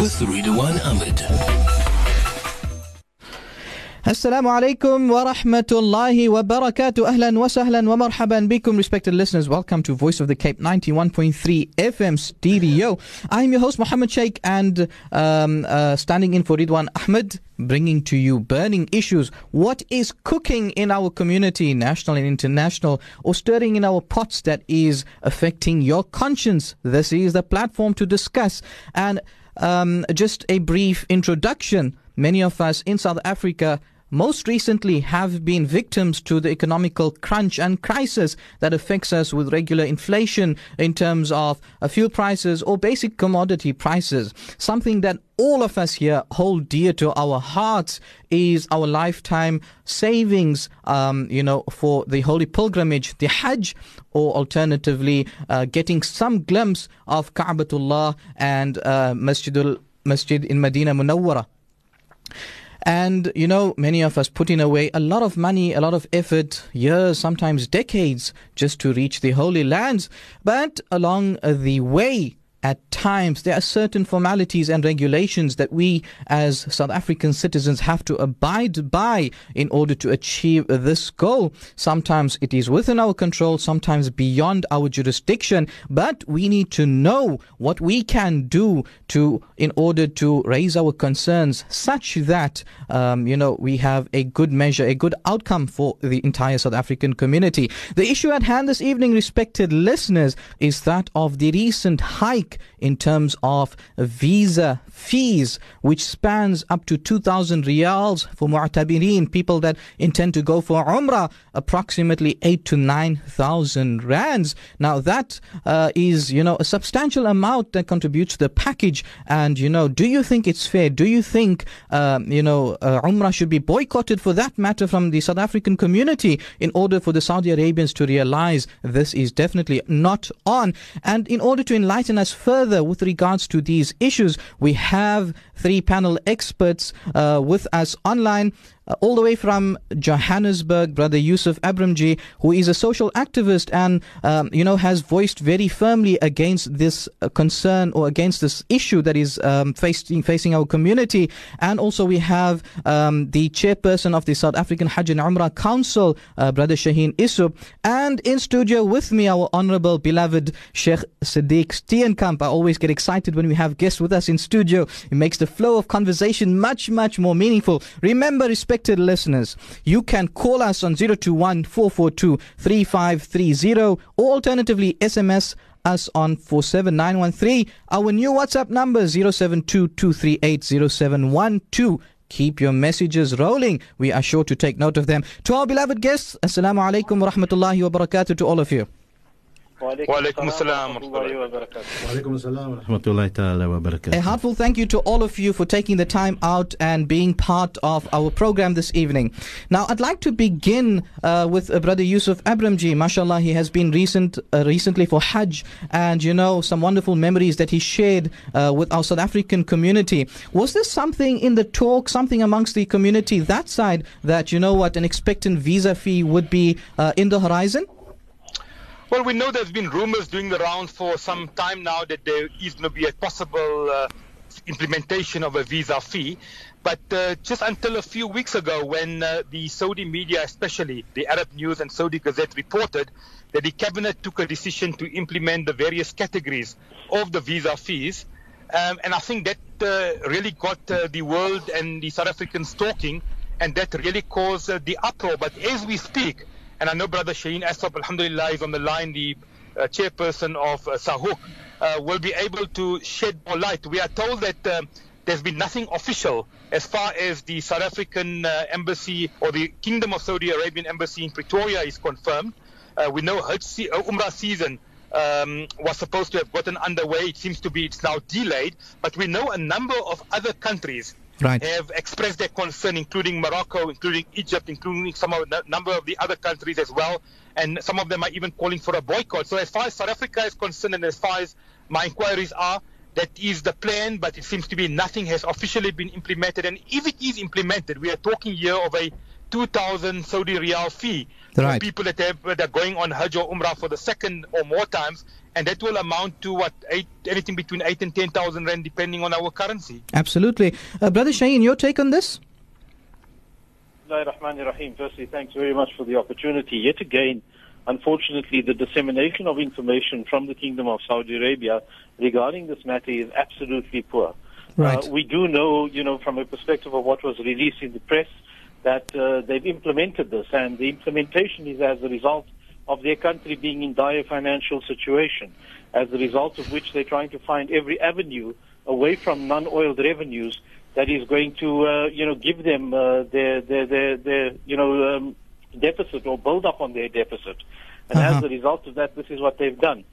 with Ridwan Ahmed. Assalamu alaikum wa rahmatullahi wa barakatuh. Ahlan wa sahlan wa bikum, respected listeners. Welcome to Voice of the Cape 91.3 FM stereo. I'm your host, Muhammad Sheikh, and um, uh, standing in for Ridwan Ahmed, bringing to you burning issues. What is cooking in our community, national and international, or stirring in our pots that is affecting your conscience? This is the platform to discuss. And um, just a brief introduction. Many of us in South Africa most recently have been victims to the economical crunch and crisis that affects us with regular inflation in terms of fuel prices or basic commodity prices. Something that all of us here hold dear to our hearts is our lifetime savings, um, you know, for the holy pilgrimage, the Hajj, or alternatively, uh, getting some glimpse of Ka'batullah and uh, Masjidul Masjid in Medina Munawwara. And, you know, many of us putting away a lot of money, a lot of effort, years, sometimes decades, just to reach the Holy Lands. But along the way, at times there are certain formalities and regulations that we as South African citizens have to abide by in order to achieve this goal. Sometimes it is within our control, sometimes beyond our jurisdiction, but we need to know what we can do to in order to raise our concerns such that um, you know we have a good measure, a good outcome for the entire South African community. The issue at hand this evening, respected listeners, is that of the recent hike in terms of visa fees, which spans up to 2,000 riyals for mu'tamirin, people that intend to go for umrah, approximately 8 to 9,000 rands. Now that uh, is, you know, a substantial amount that contributes to the package. And, you know, do you think it's fair? Do you think, um, you know, uh, umrah should be boycotted for that matter from the South African community in order for the Saudi Arabians to realize this is definitely not on? And in order to enlighten us further with regards to these issues, we have three panel experts uh, with us online uh, all the way from Johannesburg, Brother Yusuf Abramjee, who is a social activist and, um, you know, has voiced very firmly against this uh, concern or against this issue that is um, facing, facing our community. And also we have um, the chairperson of the South African Hajj and Umrah Council, uh, Brother Shaheen Essop. And in studio with me, our honorable, beloved Sheikh Sadiq Steenkamp. I always get excited when we have guests with us in studio. It makes the flow of conversation much, much more meaningful. Remember, respect listeners, you can call us on 021 442 3530 or alternatively SMS us on 47913. Our new WhatsApp number 072 Keep your messages rolling. We are sure to take note of them. To our beloved guests, Assalamu alaikum wa rahmatullahi wa barakatuh to all of you. Walaikum assalam wa barakatuh. A heartfelt thank you to all of you for taking the time out and being part of our program this evening. Now, I'd like to begin uh, with uh, Brother Yusuf Abramjee. MashaAllah, he has been recent, uh, recently for Hajj and, you know, some wonderful memories that he shared uh, with our South African community. Was there something in the talk, something amongst the community, that side, that, you know what, an expectant visa fee would be uh, in the horizon? Well, we know there's been rumors doing the rounds for some time now that there is going to be a possible uh, implementation of a visa fee. But uh, just until a few weeks ago, when uh, the Saudi media, especially the Arab News and Saudi Gazette, reported that the cabinet took a decision to implement the various categories of the visa fees, um, and I think that uh, really got uh, the world and the South Africans talking, and that really caused uh, the uproar. But as we speak, and I know Brother Shaheen Essop, Alhamdulillah, is on the line, the uh, chairperson of uh, SAHUC, uh, will be able to shed more light. We are told that uh, there's been nothing official as far as the South African uh, embassy or the Kingdom of Saudi Arabian embassy in Pretoria is confirmed. Uh, we know Hajj uh, Umrah season um, was supposed to have gotten underway. It seems to be it's now delayed, but we know a number of other countries right. have expressed their concern, including Morocco, including Egypt, including some of a number of the other countries as well. And some of them are even calling for a boycott. So, as far as South Africa is concerned, and as far as my inquiries are, that is the plan, but it seems to be nothing has officially been implemented. And if it is implemented, we are talking here of a 2,000 Saudi riyal fee Right. for people that, have, that are going on Hajj or Umrah for the second or more times, and that will amount to what eight, anything between eight and 10,000 rand, depending on our currency. Absolutely. Uh, Brother Shaheen, your take on this? Rahim. Firstly, thanks very much for the opportunity. Yet again, unfortunately, the dissemination of information from the Kingdom of Saudi Arabia regarding this matter is absolutely poor. Right. Uh, we do know, you know, from a perspective of what was released in the press, that uh, they've implemented this, and the implementation is as a result of their country being in dire financial situation, as a result of which they're trying to find every avenue away from non-oiled revenues that is going to, uh, you know, give them uh, their, their, their, their, you know, um, deficit or build up on their deficit. And Uh-huh. as a result of that, this is what they've done.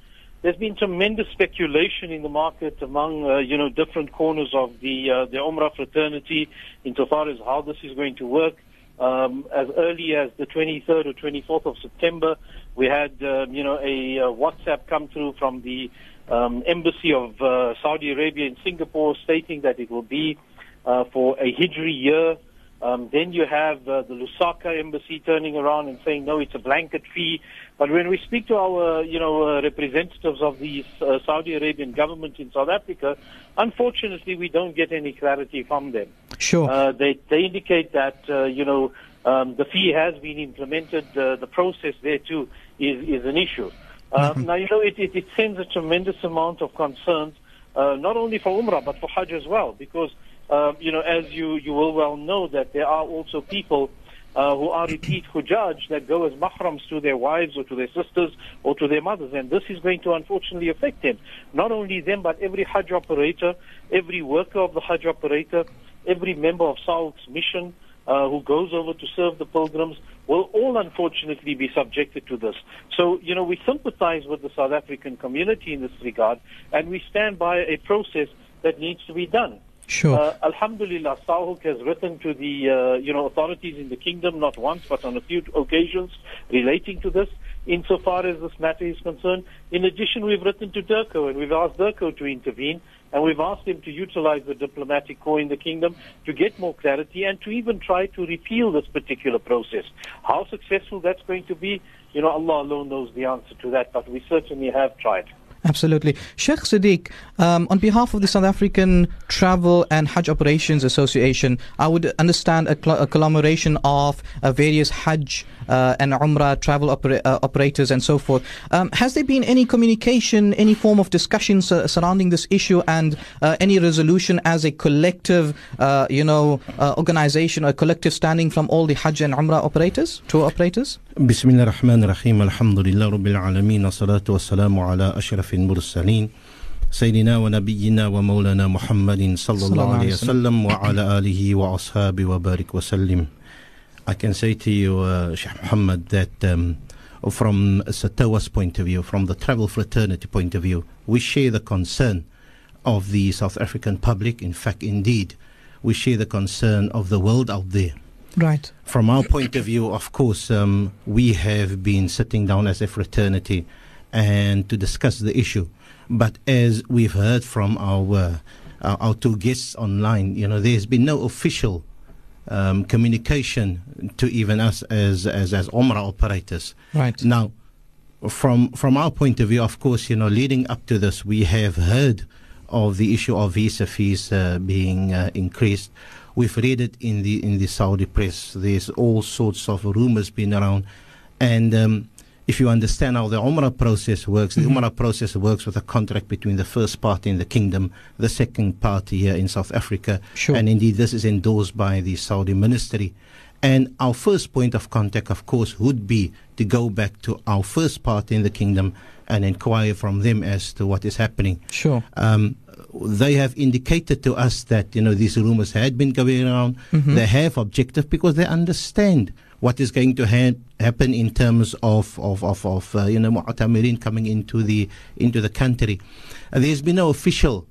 There's been tremendous speculation in the market among, uh, you know, different corners of the uh, the Umrah fraternity insofar as how this is going to work. Um, as early as the 23rd or 24th of September, we had, um, you know, a uh, WhatsApp come through from the um, embassy of uh, Saudi Arabia in Singapore stating that it will be uh, for a Hijri year. Um, then you have uh, the Lusaka embassy turning around and saying, no, it's a blanket fee. But when we speak to our, you know, uh, representatives of the Saudi Arabian government in South Africa, unfortunately, we don't get any clarity from them. Sure. Uh, they, they indicate that, uh, you know, um, the fee has been implemented. Uh, the process there, too, is, is an issue. Uh, Now, you know, it, it, it sends a tremendous amount of concerns, uh, not only for Umrah, but for Hajj as well, because, uh, you know, as you, you will well know, that there are also people uh, who are repeat Hujjaj that go as mahrams to their wives or to their sisters or to their mothers. And this is going to unfortunately affect them. Not only them, but every Hajj operator, every worker of the Hajj operator, every member of SAHUC's mission uh, who goes over to serve the pilgrims will all unfortunately be subjected to this. So, you know, we sympathize with the South African community in this regard and we stand by a process that needs to be done. Sure. Uh, Alhamdulillah, SAHUC has written to the uh, you know authorities in the kingdom not once but on a few occasions relating to this. Insofar as this matter is concerned, in addition, we've written to DIRCO and we've asked DIRCO to intervene, and we've asked him to utilize the diplomatic corps in the kingdom to get more clarity and to even try to repeal this particular process. How successful that's going to be, you know, Allah alone knows the answer to that, but we certainly have tried. Absolutely. Sheikh Sadiq, um, on behalf of the South African Travel and Hajj Operations Association, I would understand a, cl- a collaboration of uh, various Hajj uh, and Umrah travel opera- uh, operators and so forth. Um, has there been any communication, any form of discussion sur- surrounding this issue and uh, any resolution as a collective, uh, you know, uh, organization or collective standing from all the Hajj and Umrah operators, tour operators? بسم الله الرحمن الرحيم الحمد لله رب العالمين والصلاة والسلام على أشرف المرسلين سيدنا ونبينا ومولانا محمد صلى الله عليه وسلم وعلى آله وأصحابه وبارك وسلم I can say to you, uh, Sheikh Muhammad, that um, from SATHOA's point of view, from the travel fraternity point of view, we share the concern of the South African public. In fact, indeed, we share the concern of the world out there. Right. From our point of view, of course, um, we have been sitting down as a fraternity and to discuss the issue. But as we've heard from our uh, our, our two guests online, you know, there's been no official um, communication to even us as as as Umrah operators. Right. Now, from from our point of view, of course, you know, leading up to this, we have heard of the issue of visa fees uh, being uh, increased. We've read it in the in the Saudi press. There's all sorts of rumors being around, and um, if you understand how the Umrah process works, the Umrah process works with a contract between the first party in the kingdom, the second party here in South Africa, Sure. and indeed this is endorsed by the Saudi ministry. And our first point of contact, of course, would be to go back to our first party in the kingdom and inquire from them as to what is happening. Sure. Um, they have indicated to us that you know these rumors had been going around. They have objective because they understand what is going to ha- happen in terms of of of, of uh, you know mu'tamirin coming into the into the country. Uh, there's been no official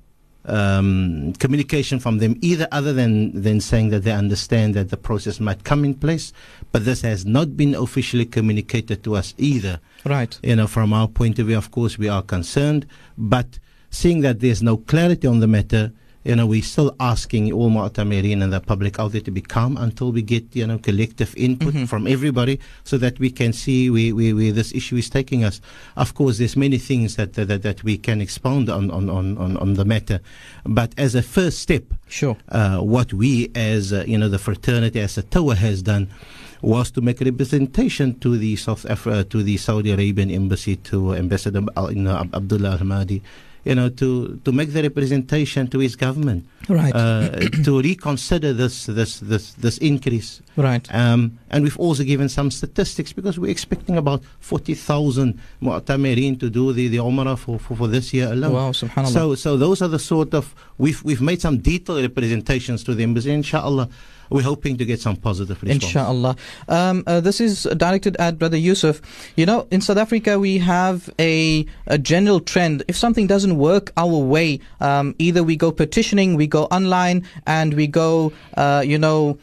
um, communication from them either other than than saying that they understand that the process might come in place, but this has not been officially communicated to us either Right. you know, from our point of view, of course, we are concerned. But seeing that there's no clarity on the matter, you know, we're still asking all Mu'tamirin and the public out there to be calm until we get, you know, collective input Mm-hmm. from everybody so that we can see where, where, where this issue is taking us. Of course, there's many things that, that, that we can expound on, on, on, on, on the matter. But as a first step, Sure. uh, what we as, uh, you know, the fraternity, as a tower has done, was to make a representation to the South Af- uh, to the Saudi Arabian embassy, to Ambassador Al- you know, Ab- Abdullah Ahmadi, you know, to, to make the representation to his government, Right. uh, to reconsider this this this this increase. Right. Um, and we've also given some statistics because we're expecting about 40,000 mu'tamirin to do the, the Umrah for, for, for this year alone. Wow, subhanAllah. So, so those are the sort of, we've, we've made some detailed representations to the embassy. Inshallah, we're hoping to get some positive response. Inshallah. Um, uh, this is directed at Brother Yusuf. You know, in South Africa, we have a, a general trend. If something doesn't work our way, um, either we go petitioning, we go online, and we go, uh, you know,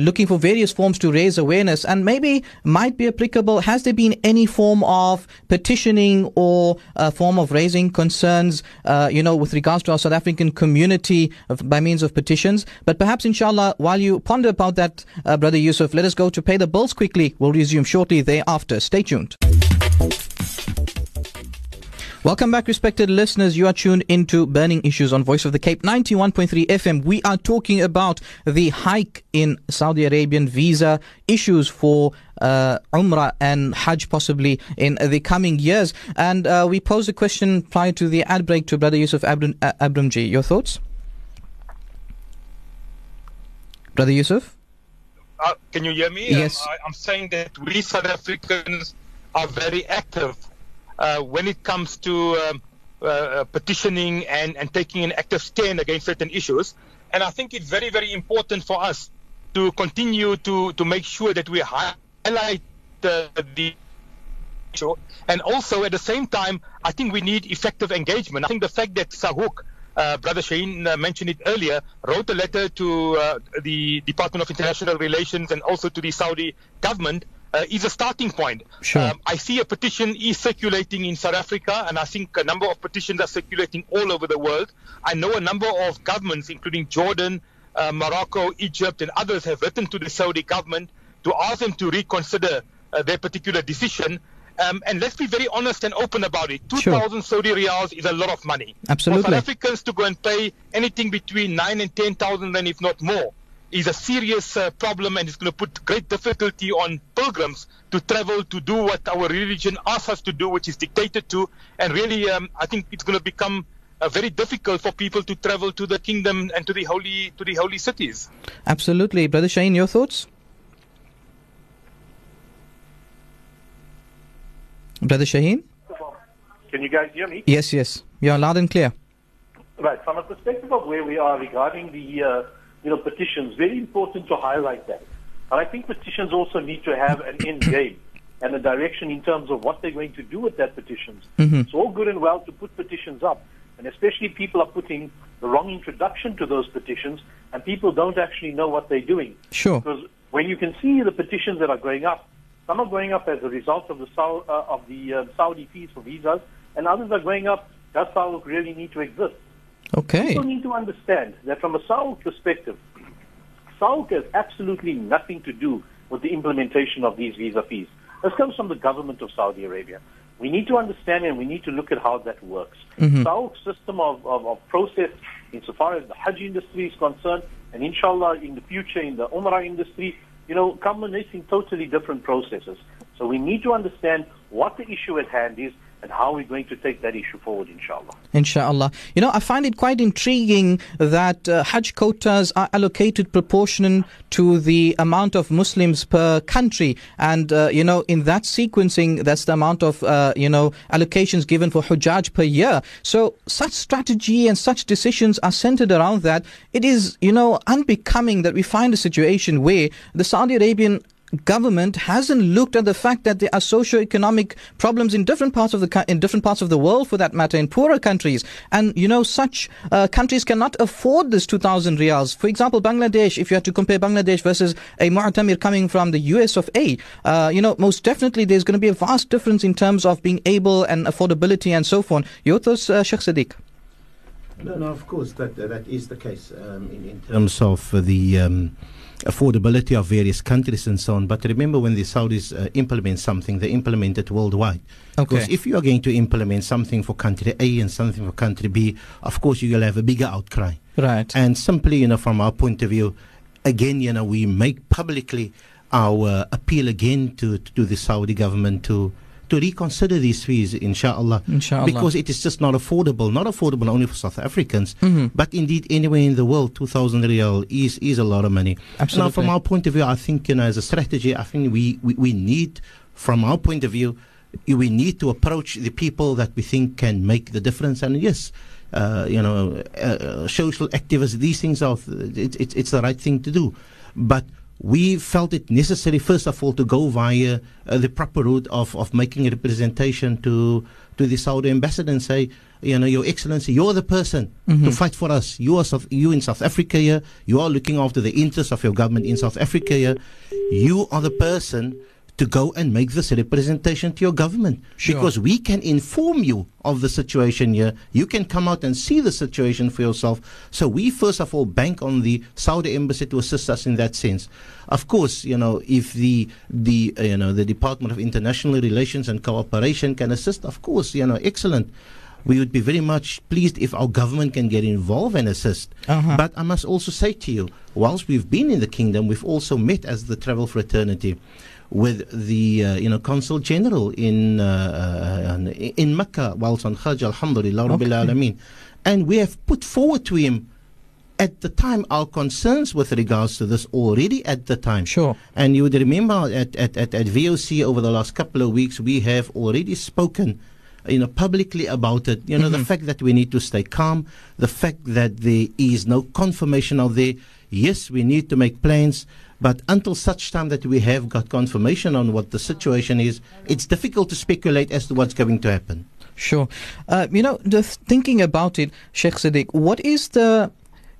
looking for various forms to raise awareness. And maybe might be applicable. Has there been any form of petitioning or a form of raising concerns, uh, you know, with regards to our South African community of, by means of petitions? But perhaps, inshallah, while you ponder about that, uh, Brother Yusuf, let us go to pay the bills quickly. We'll resume shortly thereafter. Stay tuned. Welcome back, respected listeners. You are tuned into Burning Issues on Voice of the Cape 91.3 FM. We are talking about the hike in Saudi Arabian visa issues for uh, Umrah and Hajj possibly in the coming years. And uh, we posed a question prior to the ad break to Brother Yusuf Abram, uh, Abramjee. Your thoughts? Brother Yusuf? Uh, can you hear me? Yes. Um, I, I'm saying that we South Africans are very active when it comes to um, uh, uh, petitioning and, and taking an active stand against certain issues. And I think it's very, very important for us to continue to, to make sure that we highlight the, the issue. And also at the same time, I think we need effective engagement. I think the fact that SAHUC, uh, Brother Shaheen uh, mentioned it earlier, wrote a letter to uh, the Department of International Relations and also to the Saudi government uh, is a starting point. Sure. Um, I see a petition is circulating in South Africa, and I think a number of petitions are circulating all over the world. I know a number of governments, including Jordan, uh, Morocco, Egypt, and others, have written to the Saudi government to ask them to reconsider uh, their particular decision. Um, and let's be very honest and open about it. Sure. 2,000 Saudi riyals is a lot of money. Absolutely. For South Africans to go and pay anything between nine and 10,000, and if not more, is a serious uh, problem and it's going to put great difficulty on pilgrims to travel to do what our religion asks us to do, which is dictated to. And really, um, I think it's going to become uh, very difficult for people to travel to the kingdom and to the holy to the holy cities. Absolutely. Brother Shaheen, your thoughts? Brother Shaheen? Can you guys hear me? Yes, yes. You're loud and clear. Right. From a perspective of where we are regarding the uh, you know petitions, very important to highlight that. And I think petitions also need to have an end game and a direction in terms of what they're going to do with that petitions. It's all good and well to put petitions up, and especially people are putting the wrong introduction to those petitions, and people don't actually know what they're doing. Sure. Because when you can see the petitions that are going up, some are going up as a result of the uh, of the uh, Saudi fees for visas, and others are going up. Does Saudi really need to exist? Okay. People need to understand that from a SAHUC perspective, SAHUC has absolutely nothing to do with the implementation of these visa fees. This comes from the government of Saudi Arabia. We need to understand and we need to look at how that works. Mm-hmm. SAHUC's system of, of, of process, insofar as the Hajj industry is concerned, and inshallah in the future in the Umrah industry, you know, culminating totally different processes. So we need to understand what the issue at hand is and how are we're going to take that issue forward, inshallah. Inshallah. You know, I find it quite intriguing that uh, Hajj quotas are allocated proportionate to the amount of Muslims per country. And, uh, you know, in that sequencing, that's the amount of, uh, you know, allocations given for Hujjaj per year. So such strategy and such decisions are centered around that. It is, you know, unbecoming that we find a situation where the Saudi Arabian government hasn't looked at the fact that there are socio-economic problems in different parts of the in different parts of the world for that matter in poorer countries. And you know such uh, countries cannot afford this 2000 riyals. For example Bangladesh if you had to compare Bangladesh versus a mu'tamir coming from the US of A uh, you know most definitely there's going to be a vast difference in terms of being able and affordability and so forth. Your thoughts uh, Sheikh Sadiq? No, no, of course, that, that is the case um, in, in, terms of the um, affordability of various countries and so on. But remember, when the Saudis uh, implement something, they implement it worldwide. Okay. Because if you are going to implement something for country A and something for country B, of course, you'll have a bigger outcry. Right. And simply, you know, from our point of view, again, you know, we make publicly our appeal again to, to the Saudi government to to reconsider these fees, inshallah, Inshallah. because it is just not affordable. Not affordable only for South Africans, Mm-hmm. but indeed anywhere in the world, 2,000 real is, is a lot of money. Absolutely. Now, from our point of view, I think, you know, as a strategy, I think we, we, we need, from our point of view, we need to approach the people that we think can make the difference. And yes, uh, you know, uh, uh, social activists, these things are, it, it, it's the right thing to do. But we felt it necessary, first of all, to go via uh, the proper route of, of making a representation to to the Saudi ambassador and say, you know, Your Excellency, you're the person to fight for us. You are South, you in South Africa here. You are looking after the interests of your government in South Africa here. You are the person to go and make this representation to your government Sure. because we can inform you of the situation here. You can come out and see the situation for yourself. So we first of all bank on the Saudi embassy to assist us in that sense. Of course, you know, if the the uh, you know the Department of International Relations and Cooperation can assist, of course, you know, excellent. We would be very much pleased if our government can get involved and assist. Uh-huh. But I must also say to you, whilst we've been in the kingdom, we've also met as the travel fraternity with the uh, you know consul general in uh, uh, in Mecca whilst on Hajj, Alhamdulillah, Rabbil Okay. Alameen, and we have put forward to him at the time our concerns with regards to this already at the time. Sure. And you would remember at, at, at, at VOC over the last couple of weeks, we have already spoken, you know, publicly about it. You know, the fact that we need to stay calm, the fact that there is no confirmation out there. Yes, we need to make plans, but until such time that we have got confirmation on what the situation is, it's difficult to speculate as to what's going to happen. Sure. Uh, you know, just thinking about it, Sheikh Siddiq, what is the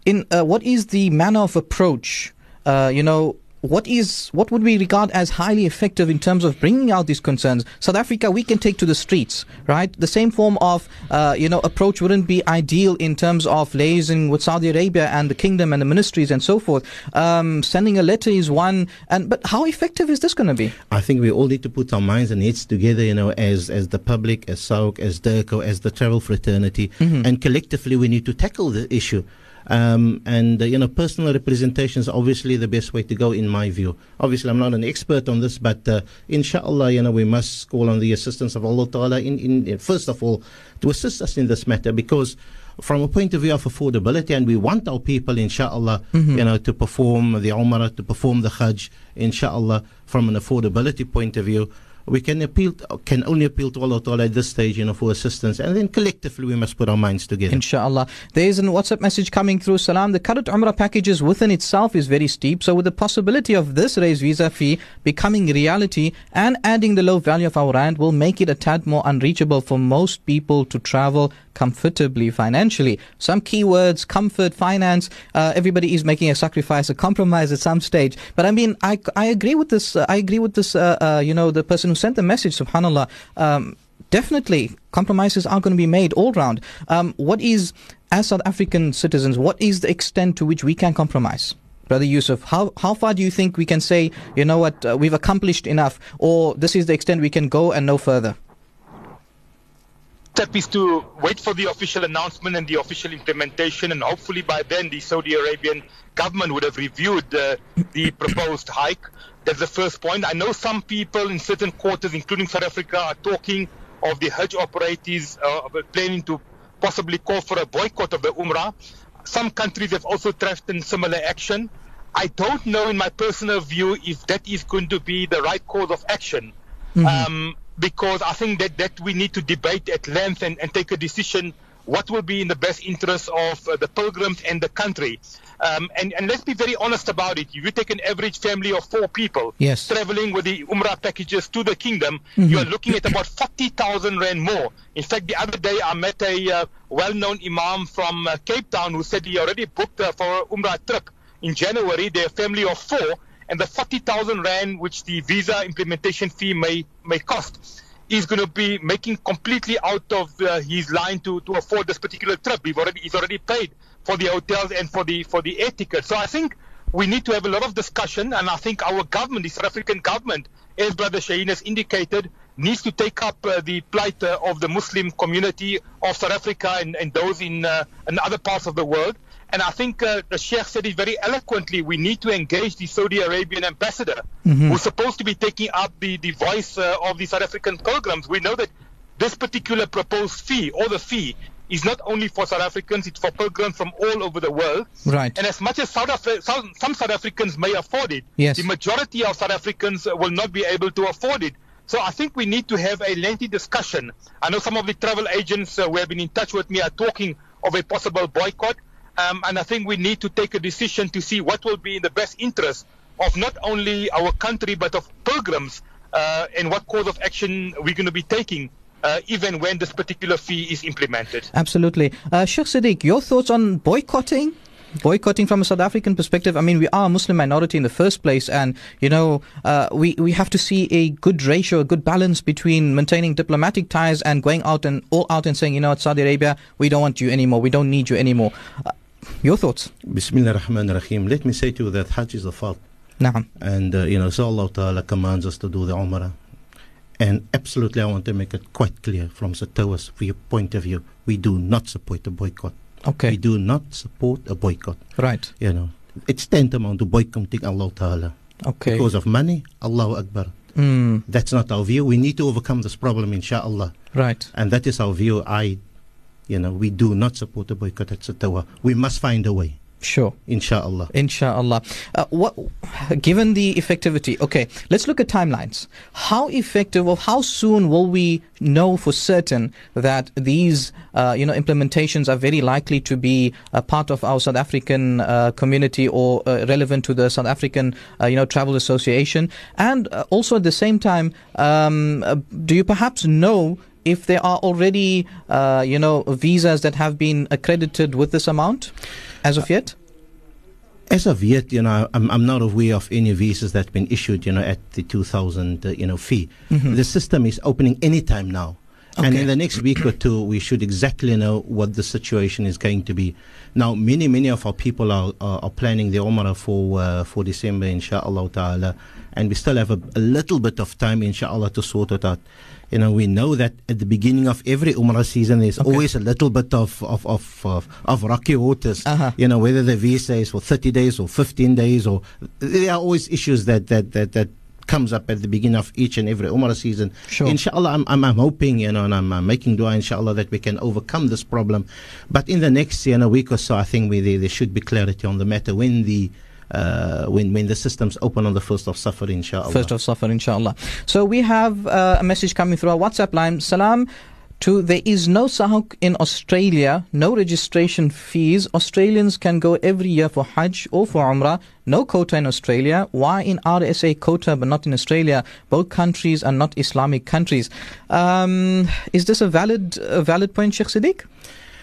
in uh, what is the manner of approach? Uh, you know, what is what would we regard as highly effective in terms of bringing out these concerns? South Africa, we can take to the streets, right? The same form of uh, you know approach wouldn't be ideal in terms of liaising with Saudi Arabia and the kingdom and the ministries and so forth. Um, sending a letter is one, and but how effective is this going to be? I think we all need to put our minds and heads together, you know, as as the public, as SAHUC, as DIRCO, as the travel fraternity, and collectively we need to tackle the issue. Um, and uh, you know, personal representation is obviously the best way to go, in my view. Obviously, I'm not an expert on this, but uh, inshallah, you know, we must call on the assistance of Allah Taala. In, in, in first of all, to assist us in this matter, because from a point of view of affordability, and we want our people, inshallah, you know, to perform the Umrah, to perform the Hajj, inshallah, from an affordability point of view. We can appeal, can only appeal to Allah Ta'ala at this stage, you know, for assistance, and then collectively we must put our minds together. Inshallah. There is a WhatsApp message coming through. Salam. The current Umrah packages within itself is very steep. So, with the possibility of this raised visa fee becoming reality and adding the low value of our rand, will make it a tad more unreachable for most people to travel comfortably financially. Some keywords comfort, finance. Uh, everybody is making a sacrifice, a compromise at some stage. But I mean, I, I agree with this. Uh, I agree with this. Uh, uh, you know, the person who sent the message. Subhanallah. Um, definitely compromises are going to be made all round. Um, what is, as South African citizens, what is the extent to which we can compromise? Brother Yusuf, how, how far do you think we can say, you know what, uh, we've accomplished enough, or this is the extent we can go and no further? Step is to wait for the official announcement and the official implementation, and hopefully by then the Saudi Arabian government would have reviewed uh, the proposed hike. That's the first point. I know some people in certain quarters, including South Africa, are talking of the Hajj operators uh, planning to possibly call for a boycott of the Umrah. Some countries have also threatened similar action. I don't know, in my personal view, if that is going to be the right course of action. Um, because I think that, that we need to debate at length and, and take a decision what will be in the best interest of uh, the pilgrims and the country. Um, and, and let's be very honest about it. If you take an average family of four people Yes. traveling with the Umrah packages to the kingdom, you are looking at about 40,000 Rand more. In fact, the other day I met a uh, well-known imam from uh, Cape Town who said he already booked uh, for Umrah trip in January. They're family of four, and the 40,000 Rand, which the visa implementation fee may, may cost, is going to be making completely out of uh, his line to, to afford this particular trip. We've already, he's already paid for the hotels and for the for the air ticket. So I think we need to have a lot of discussion, and I think our government, the South African government, as Brother Shaheen has indicated, needs to take up uh, the plight uh, of the Muslim community of South Africa and, and those in, uh, in other parts of the world. And I think uh, the Sheikh said it very eloquently. We need to engage the Saudi Arabian ambassador, Mm-hmm. who's supposed to be taking up the, the voice uh, of the South African pilgrims. We know that this particular proposed fee, or the fee, is not only for South Africans, it's for pilgrims from all over the world. Right. And as much as South Afri- some, some South Africans may afford it, Yes. the majority of South Africans will not be able to afford it. So I think we need to have a lengthy discussion. I know some of the travel agents uh, who have been in touch with me are talking of a possible boycott. Um, and I think we need to take a decision to see what will be in the best interest of not only our country but of pilgrims uh, and what course of action we're going to be taking uh, even when this particular fee is implemented. Absolutely. Uh, Sheikh Sadiq, your thoughts on boycotting? Boycotting from a South African perspective. I mean, we are a Muslim minority in the first place, and you know, uh, we we have to see a good ratio, a good balance between maintaining diplomatic ties and going out and all out and saying, you know, Saudi Arabia, we don't want you anymore, we don't need you anymore. Uh, your thoughts? Bismillah ar-Rahman ar-Rahim. Let me say to you that Hajj is a fault. Naam. And, uh, you know, so Allah Ta'ala commands us to do the Umrah. And absolutely, I want to make it quite clear from SATHOA's point of view, we do not support a boycott. Okay. We do not support a boycott. Right. You know, it's tantamount to boycotting Allah Ta'ala. Okay. Because of money, Allahu Akbar. Mm, That's not our view. We need to overcome this problem, inshallah. right. And that is our view. I, you know, we do not support a boycott at SATHOA. We must find a way, Sure. inshallah. Inshallah. Uh, what, given the effectivity, okay, let's look at timelines. How effective or how soon will we know for certain that these, uh, you know, implementations are very likely to be a part of our South African uh, community or uh, relevant to the South African, uh, you know, Travel Association? And uh, also at the same time, um, uh, do you perhaps know if there are already, uh, you know, visas that have been accredited with this amount as of yet? As of yet, you know, I'm, I'm not aware of any visas that have been issued, you know, at the 2000, uh, you know, fee. The system is opening anytime now. And in the next week or two, we should exactly know what the situation is going to be. Now, many, many of our people are, are, are planning their Umrah for, uh, for December, inshallah ta'ala. And we still have a, a little bit of time, inshallah, to sort it out. You know, we know that at the beginning of every Umrah season, there's always a little bit of, of, of, of, of rocky waters. Uh-huh. You know, whether the visa is for 30 days or 15 days, or there are always issues that, that, that, that comes up at the beginning of each and every Umrah season. Sure. Inshallah, I'm, I'm, I'm hoping, you know, and I'm, I'm making dua, inshallah, that we can overcome this problem. But in the next, you know, week or so, I think we, there, there should be clarity on the matter when the, uh, when, when the systems open on the 1st of Safar, inshallah. First of Safar, inshallah. So we have uh, a message coming through our WhatsApp line. Salam to there is no SAHUC in Australia, no registration fees. Australians can go every year for Hajj or for Umrah. No quota in Australia. Why in RSA quota but not in Australia? Both countries are not Islamic countries. Um, is this a valid a valid point, Sheikh Siddiq?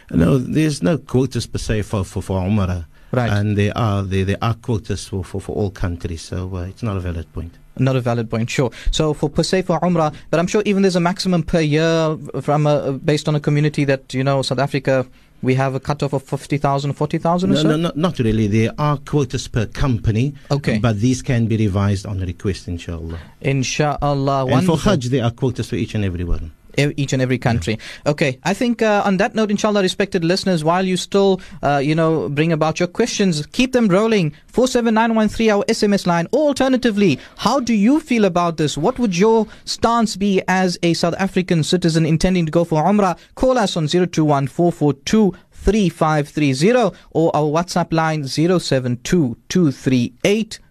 No, there's no quotas per se for, for, for Umrah. Right. And there are, there, there are quotas for, for, for all countries, so uh, it's not a valid point. Not a valid point, sure. So for per se for Umrah, but I'm sure even there's a maximum per year from a, based on a community that you know South Africa. We have a cutoff of 50,000, 40,000 or No, so? no, no, not really. There are quotas per company. Okay. But these can be revised on request, inshallah. Inshallah. And for. Hajj, there are quotas for each and every one. Each and every country. Okay, I think uh, on that note, inshallah, respected listeners, while you still, uh, you know, bring about your questions, keep them rolling. 47913, our SMS line. Or alternatively, how do you feel about this? What would your stance be as a South African citizen intending to go for Umrah? Call us on 021 442 3530 or our WhatsApp line 072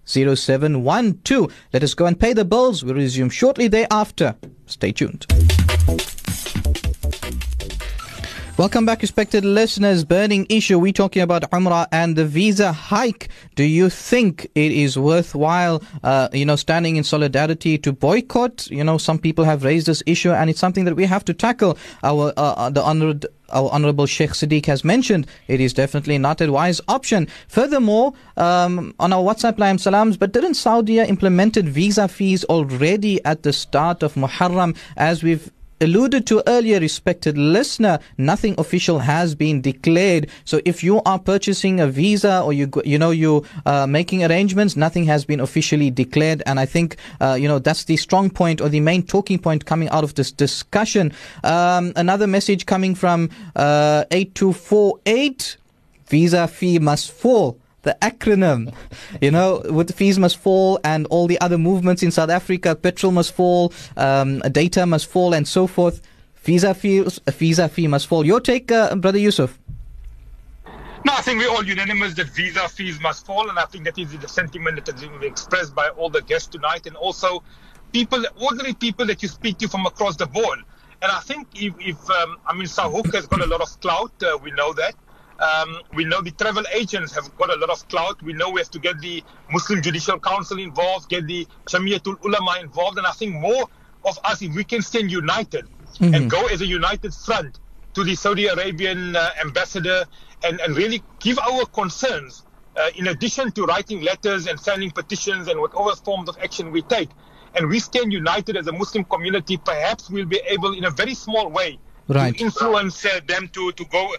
0712. Let us go and pay the bills. We'll resume shortly thereafter. Stay tuned. Welcome back, respected listeners. Burning issue. We're talking about Umrah and the visa hike. Do you think it is worthwhile, uh, you know, standing in solidarity to boycott? You know, some people have raised this issue, and it's something that we have to tackle. Our uh, uh the honored our Honorable Sheikh Sadiq has mentioned, it is definitely not a wise option. Furthermore, um, on our WhatsApp line, salams, but didn't Saudi implemented visa fees already at the start of Muharram, as we've alluded to earlier, respected listener, nothing official has been declared. So if you are purchasing a visa or you you know you uh, making arrangements, nothing has been officially declared. And I think uh, you know that's the strong point or the main talking point coming out of this discussion. Um, another message coming from uh, eight two four eight: visa fee must fall the acronym. You know, with fees must fall and all the other movements in South Africa, petrol must fall, um, data must fall, and so forth. Visa fees, visa fee must fall. Your take, uh, Brother Yusuf? No, I think we're all unanimous that visa fees must fall, and I think that is the sentiment that has been expressed by all the guests tonight, and also people, ordinary people that you speak to from across the board. And I think if, if um, I mean, SAHUC has got a lot of clout, uh, we know that. Um, we know the travel agents have got a lot of clout. We know we have to get the Muslim Judicial Council involved, get the Jamiatul Ulama involved. And I think more of us, if we can stand united mm-hmm. and go as a united front to the Saudi Arabian uh, ambassador and, and really give our concerns, uh, in addition to writing letters and signing petitions and whatever forms of action we take, and we stand united as a Muslim community, perhaps we'll be able, in a very small way, right. to influence uh, them to, to go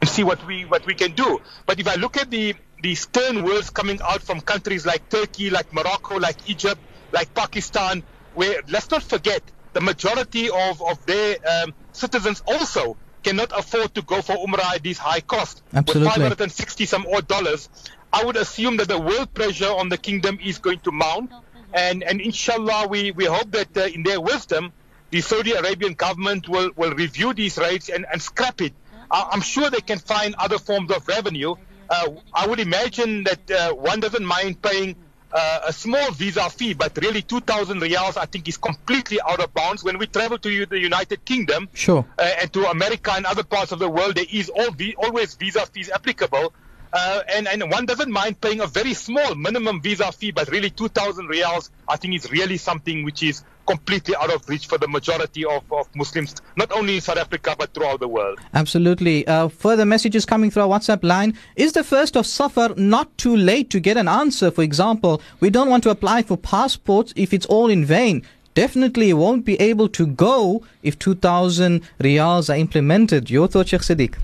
and see what we what we can do. But if I look at the the stern words coming out from countries like Turkey, like Morocco, like Egypt, like Pakistan, where let's not forget the majority of of their um, citizens also cannot afford to go for Umrah at these high costs. Absolutely. With 560 some odd dollars, I would assume that the world pressure on the kingdom is going to mount. And, and inshallah, we, we hope that uh, in their wisdom, the Saudi Arabian government will, will review these rates and, and scrap it I'm sure they can find other forms of revenue. Uh, I would imagine that uh, one doesn't mind paying uh, a small visa fee, but really 2,000 riyals, I think, is completely out of bounds. When we travel to the United Kingdom sure. Uh, and to America and other parts of the world, there is all always visa fees applicable. Uh, and, and one doesn't mind paying a very small minimum visa fee, but really 2,000 riyals, I think, is really something which is completely out of reach for the majority of, of Muslims, not only in South Africa, but throughout the world. Absolutely. Uh, further messages coming through our WhatsApp line. Is the first of Safar not too late to get an answer? For example, we don't want to apply for passports if it's all in vain. Definitely won't be able to go if 2,000 riyals are implemented. Your thought, Sheikh Sadiq?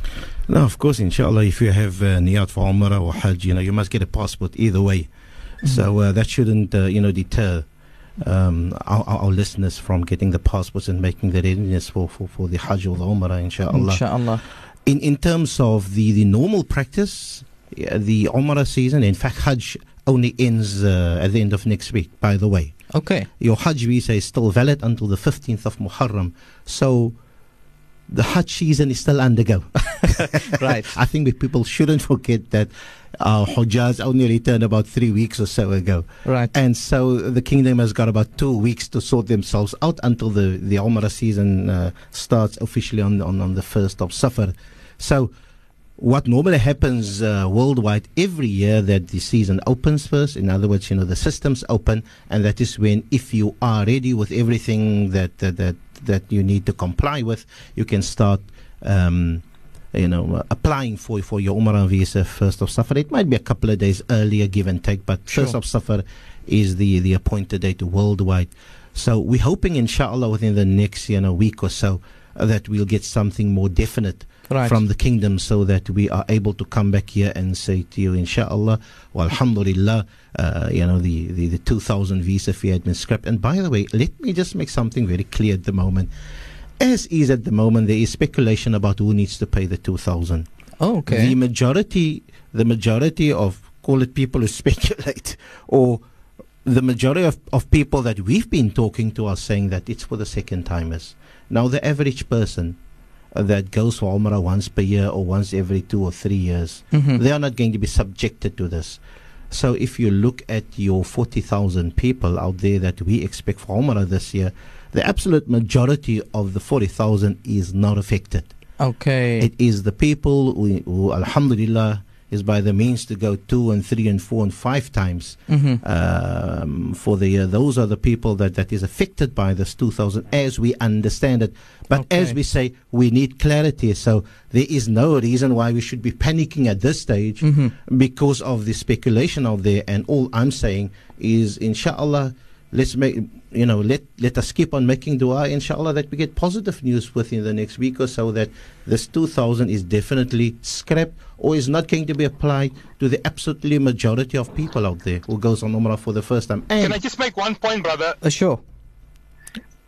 No, of course, inshallah, if you have uh, niyat for Umrah or Hajj, you know, you must get a passport either way. Mm-hmm. So uh, that shouldn't, uh, you know, deter um, our, our, listeners from getting the passports and making the readiness for, for, for the Hajj or the Umrah, inshallah. Inshallah. In, in terms of the, the normal practice, the Umrah season, in fact, Hajj only ends uh, at the end of next week, by the way. Okay. Your Hajj visa is still valid until the 15th of Muharram. So the Hajj season is still undergo. right. I think people shouldn't forget that uh, Hujjaj only returned about three weeks or so ago. Right. And so the kingdom has got about two weeks to sort themselves out until the, the Umrah season uh, starts officially on, on, on the 1st of Safar. So what normally happens uh, worldwide every year that the season opens first in other words you know the systems open and that is when if you are ready with everything that that that, that you need to comply with you can start um, you know, uh, applying for for your Umrah visa first of Safar. It might be a couple of days earlier, give and take, but sure. first of Safar is the the appointed date worldwide. So we're hoping, inshallah, within the next you know week or so, uh, that we'll get something more definite. Right. From the kingdom, so that we are able to come back here and say to you, inshallah, well, alhamdulillah, uh, you know, the, the, the 2000 visa fee had been scrapped. And by the way, let me just make something very clear at the moment as is at the moment, there is speculation about who needs to pay the 2000 Oh, okay. The majority, the majority of, call it people who speculate, or the majority of, of people that we've been talking to are saying that it's for the second timers. Now, the average person uh, that goes for Umrah once per year or once every two or three years, mm-hmm. they are not going to be subjected to this. So if you look at your 40,000 people out there that we expect for Umrah this year, the absolute majority of the 40,000 is not affected. Okay. It is the people who, who Alhamdulillah, is by the means to go two and three and four and five times Mm-hmm. um, for the year. Those are the people that, that is affected by this 2000 as we understand it. But as we say, we need clarity. So there is no reason why we should be panicking at this stage Mm-hmm. because of the speculation out there. And all I'm saying is, inshallah, let's make you know let let us keep on making dua inshallah that we get positive news within the next week or so that this 2000 is definitely scrapped or is not going to be applied to the absolutely majority of people out there who goes on umrah for the first time Can I just make one point, brother? Uh, sure.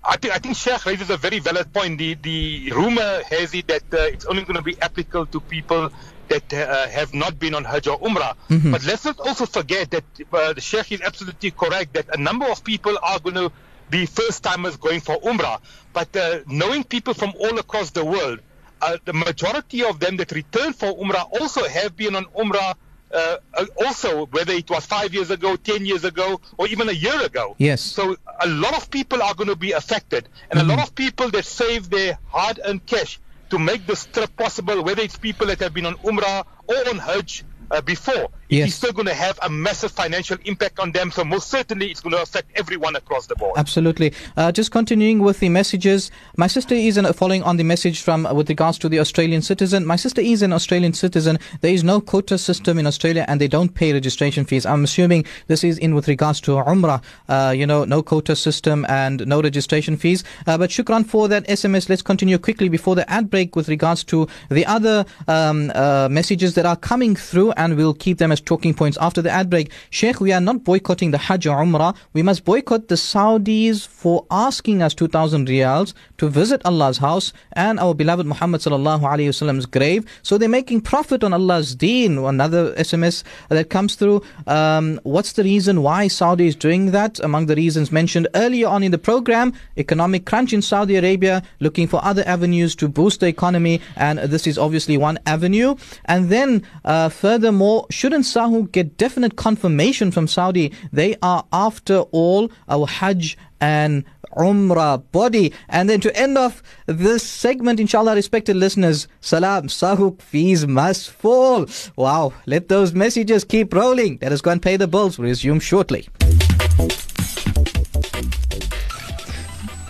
I think I think Sheikh raises a very valid point. The the rumor has it that uh, it's only going to be applicable to people that uh, have not been on Hajj or Umrah. But let's not also forget that uh, the Sheikh is absolutely correct that a number of people are going to be first timers going for Umrah. But uh, knowing people from all across the world, uh, the majority of them that return for Umrah also have been on Umrah. Uh, uh, also, whether it was five years ago, ten years ago, or even a year ago. Yes. So a lot of people are going to be affected, and a lot of people that save their hard-earned cash to make this trip possible, whether it's people that have been on Umrah or on Hajj uh, before, Yes. is still going to have a massive financial impact on them. So most certainly, it's going to affect everyone across the board. Absolutely. Uh, just continuing with the messages, my sister is an, following on the message from uh, with regards to the Australian citizen. My sister is an Australian citizen. There is no quota system in Australia, and they don't pay registration fees. I'm assuming this is in with regards to Umrah. Uh, you know, no quota system and no registration fees. Uh, but shukran for that SMS. Let's continue quickly before the ad break with regards to the other um, uh, messages that are coming through, and we'll keep them as talking points after the ad break. Sheikh, we are not boycotting the Hajj or Umrah. We must boycott the Saudis for asking us 2,000 riyals to visit Allah's house and our beloved Muhammad sallallahu alaihi wasallam's grave. So they're making profit on Allah's deen. Another SMS that comes through. Um, what's the reason why Saudi is doing that? Among the reasons mentioned earlier on in the program, economic crunch in Saudi Arabia, looking for other avenues to boost the economy, and this is obviously one avenue. And then, uh, furthermore, shouldn't SAHUC get definite confirmation from Saudi? They are, after all, our Hajj and Umrah body. And then to end off this segment, inshallah, respected listeners, salam, SAHUC fees must fall. Wow, let those messages keep rolling. Let us go and pay the bills. We'll resume shortly.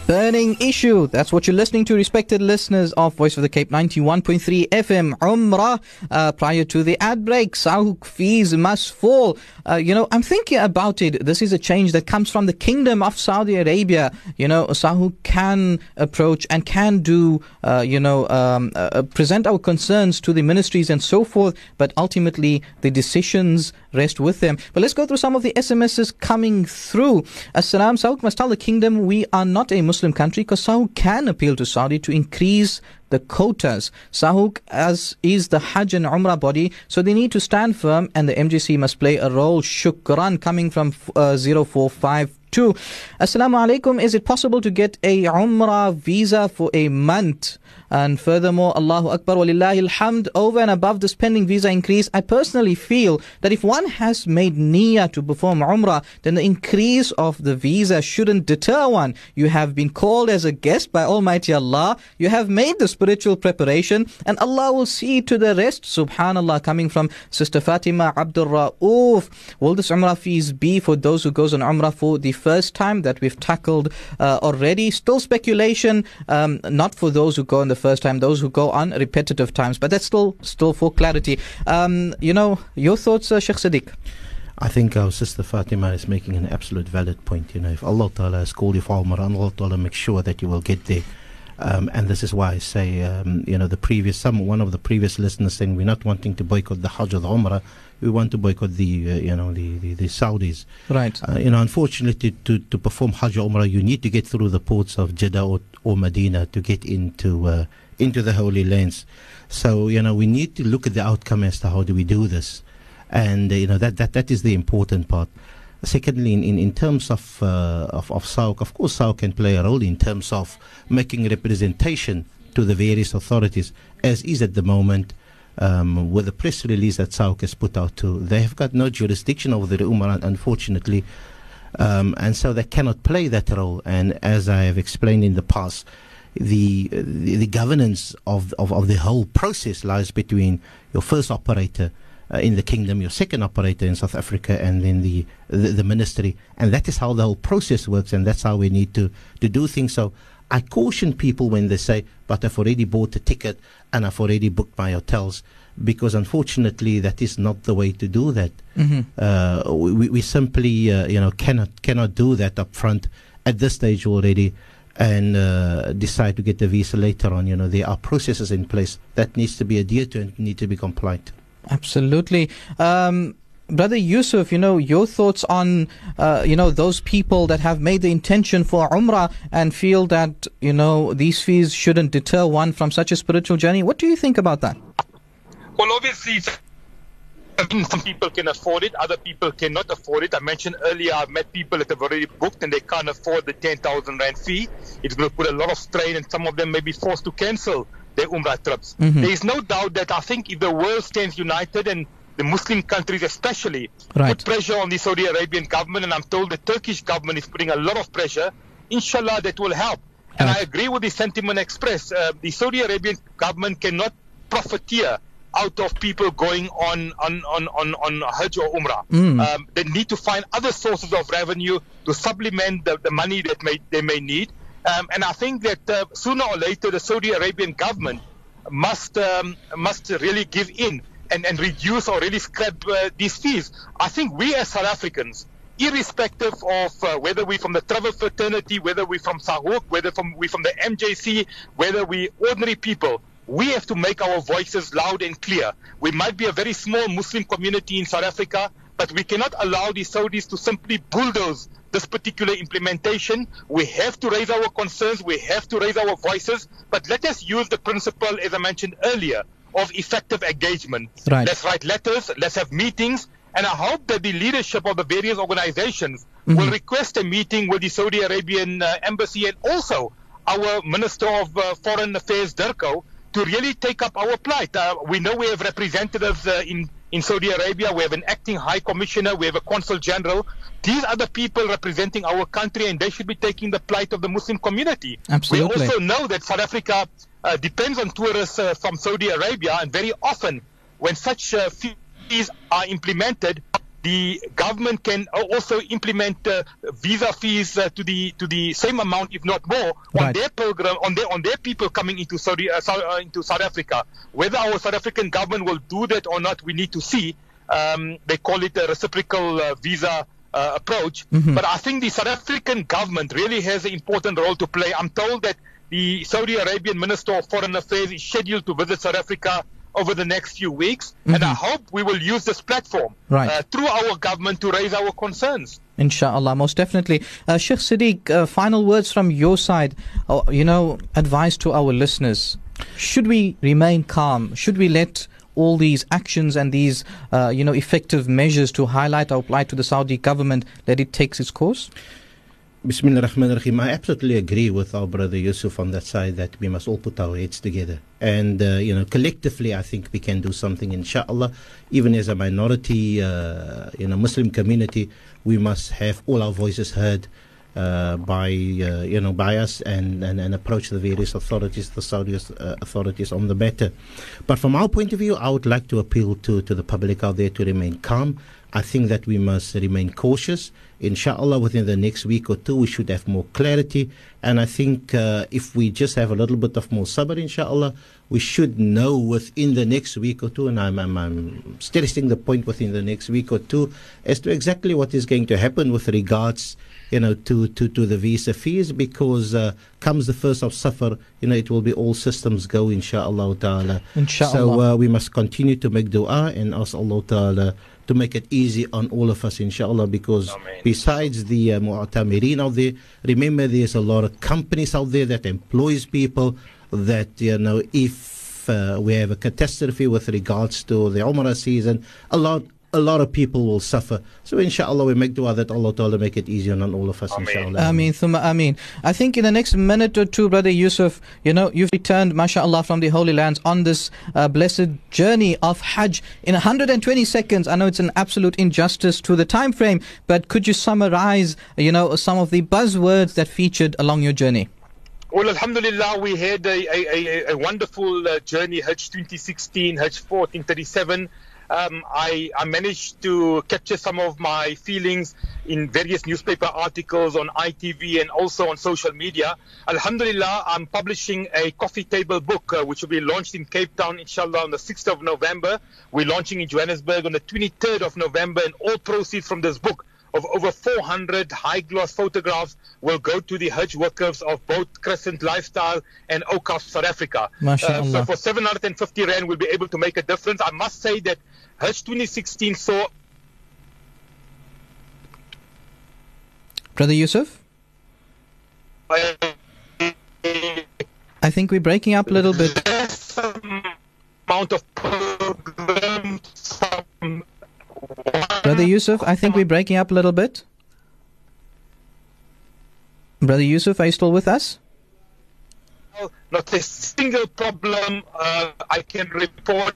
Burning issue. That's what you're listening to, respected listeners of Voice of the Cape 91.3 FM. Umrah. Uh, prior to the ad break, SAHUC fees must fall. Uh, you know, I'm thinking about it. This is a change that comes from the Kingdom of Saudi Arabia. You know, SAHUC can approach and can do, uh, you know, um, uh, present our concerns to the ministries and so forth, but ultimately the decisions rest with them. But let's go through some of the SMSs coming through. Assalam, Saudi must tell the kingdom we are not a Muslim country because Saudi can appeal to Saudi to increase the quotas. SAHUC as is the Hajj and Umrah body, so they need to stand firm and the MJC must play a role. Shukran coming from uh, 0452. Assalamu alaikum. Is it possible to get a Umrah visa for a month? And furthermore, Allahu Akbar walillahi alhamd, over and above the spending visa increase, I personally feel that if one has made niyyah to perform Umrah, then the increase of the visa shouldn't deter one. You have been called as a guest by Almighty Allah. You have made the spiritual preparation, and Allah will see to the rest. Subhanallah, coming from Sister Fatima Abdul Rauf. Will this Umrah fees be for those who goes on Umrah for the first time that we've tackled uh, already? Still speculation, um, not for those who go on the first time, those who go on repetitive times, but that's still still for clarity. Um, you know, your thoughts, uh, Sheikh Sadiq? I think our sister Fatima is making an absolute valid point. You know, if Allah Ta'ala has called you for Umrah, Allah Ta'ala makes sure that you will get there. Um, and this is why I say, um, you know, the previous, some one of the previous listeners saying we're not wanting to boycott the Hajj or the Umrah, we want to boycott the, uh, you know, the, the, the Saudis. Right. Uh, you know, unfortunately, to, to perform Hajj or Umrah, you need to get through the ports of Jeddah or, or Medina to get into uh, into the Holy Lands. So, you know, we need to look at the outcome as to how do we do this, and uh, you know that, that that is the important part. Secondly, in, in, in terms of, uh, of of SAHUC, of course, SAHUC can play a role in terms of making representation to the various authorities, as is at the moment. Um, with the press release that SAHUC has put out too, they have got no jurisdiction over the Umrah, unfortunately, um, and so they cannot play that role. And as I have explained in the past, the, the the governance of, of of the whole process lies between your first operator uh, in the kingdom, your second operator in South Africa, and then the, the, the ministry. And that is how the whole process works, and that's how we need to, to do things. So I caution people when they say, but I've already bought a ticket and I've already booked my hotels, because unfortunately that is not the way to do that. Mm-hmm. Uh, we, we simply, uh, you know, cannot cannot do that up front at this stage already and uh, decide to get the visa later on. You know, there are processes in place that needs to be adhered to and need to be compliant. Absolutely. Um, Brother Yusuf, you know, your thoughts on, uh, you know, those people that have made the intention for Umrah and feel that, you know, these fees shouldn't deter one from such a spiritual journey. What do you think about that? Well, obviously, some people can afford it, other people cannot afford it. I mentioned earlier, I've met people that have already booked and they can't afford the 10,000 Rand fee. It's going to put a lot of strain and some of them may be forced to cancel their Umrah trips. Mhm. There is no doubt that I think if the world stands united and the Muslim countries especially Right. put pressure on the Saudi Arabian government, and I'm told the Turkish government is putting a lot of pressure, inshallah that will help. And I agree with the sentiment expressed. Uh, the Saudi Arabian government cannot profiteer out of people going on on on on, on Hajj or Umrah. Mm. Um, they need to find other sources of revenue to supplement the, the money that may, they may need. Um, and I think that uh, sooner or later the Saudi Arabian government must um, must really give in and, and reduce or really scrap uh, these fees. I think we as South Africans, irrespective of uh, whether we're from the travel fraternity, whether we're from SAHUC, whether from we from the MJC, whether we're ordinary people, we have to make our voices loud and clear. We might be a very small Muslim community in South Africa, but we cannot allow the Saudis to simply bulldoze this particular implementation. We have to raise our concerns, we have to raise our voices, but let us use the principle, as I mentioned earlier, of effective engagement. Right. Let's write letters, let's have meetings, and I hope that the leadership of the various organizations Mhm. will request a meeting with the Saudi Arabian uh, embassy and also our Minister of uh, Foreign Affairs, DIRCO, to really take up our plight. Uh, we know we have representatives uh, in, in Saudi Arabia, we have an acting high commissioner, we have a consul general. These are the people representing our country, and they should be taking the plight of the Muslim community. Absolutely. We also know that South Africa uh, depends on tourists uh, from Saudi Arabia, and very often, when such uh, fees are implemented, the government can also implement uh, visa fees uh, to the to the same amount, if not more, on their program, on their on their people coming into Saudi uh, uh, into South Africa. Whether our South African government will do that or not, we need to see. Um, they call it a reciprocal uh, visa uh, approach, Mhm. but I think the South African government really has an important role to play. I'm told that the Saudi Arabian Minister of Foreign Affairs is scheduled to visit South Africa over the next few weeks, and I hope we will use this platform Right. uh, through our government to raise our concerns. Inshallah, most definitely. Uh, Sheikh Siddiq, uh, final words from your side. Uh, you know, advice to our listeners. Should we remain calm? Should we let all these actions and these, uh, you know, effective measures to highlight our plight to the Saudi government, let it take its course? Bismillah ar-Rahman ar-Rahim. I absolutely agree with our brother Yusuf on that side that we must all put our heads together. And, uh, you know, collectively, I think we can do something, inshallah. Even as a minority, uh, you know, Muslim community, we must have all our voices heard uh, by, uh, you know, by us and, and, and approach the various authorities, the Saudi uh, authorities on the matter. But from our point of view, I would like to appeal to, to the public out there to remain calm. I think that we must remain cautious. Inshallah, within the next week or two, we should have more clarity. And I think uh, if we just have a little bit of more sabr, inshallah, we should know within the next week or two, and I'm, I'm, I'm stressing the point within the next week or two, as to exactly what is going to happen with regards you know, to, to, to the visa fees because uh, comes the first of Safar, you know, it will be all systems go, inshallah ta'ala. Inshallah. So uh, we must continue to make dua and ask Allah ta'ala to make it easy on all of us, inshallah, because Ameen. besides the uh, mu'tamirin out there, remember there's a lot of companies out there that employs people that, you know, if uh, we have a catastrophe with regards to the Umrah season, a lot a lot of people will suffer. So inshallah we make dua that Allah Ta'ala make it easier on all of us, Ameen. inshallah. Ameen, thumma ameen. I think in the next minute or two, Brother Yusuf, you know, you've returned, mashallah, from the Holy Lands on this uh, blessed journey of Hajj in 120 seconds. I know it's an absolute injustice to the time frame, but could you summarize, you know, some of the buzzwords that featured along your journey? Well, Alhamdulillah, we had a, a, a, a wonderful uh, journey, Hajj 2016, Hajj 1437. Um, I, I, managed to capture some of my feelings in various newspaper articles on ITV and also on social media. Alhamdulillah, I'm publishing a coffee table book uh, which will be launched in Cape Town, inshallah, on the 6th of November. We're launching in Johannesburg on the 23rd of November, and all proceeds from this book of over 400 high gloss photographs will go to the Hajj workers of both Crescent Lifestyle and Awqaf South Africa. Uh, so for 750 Rand, we'll be able to make a difference. I must say that Hajj 2016 saw. Brother Yusuf? I think we're breaking up a little bit. Amount of Brother Yusuf, I think we're breaking up a little bit. Brother Yusuf, are you still with us? Not a single problem uh, I can report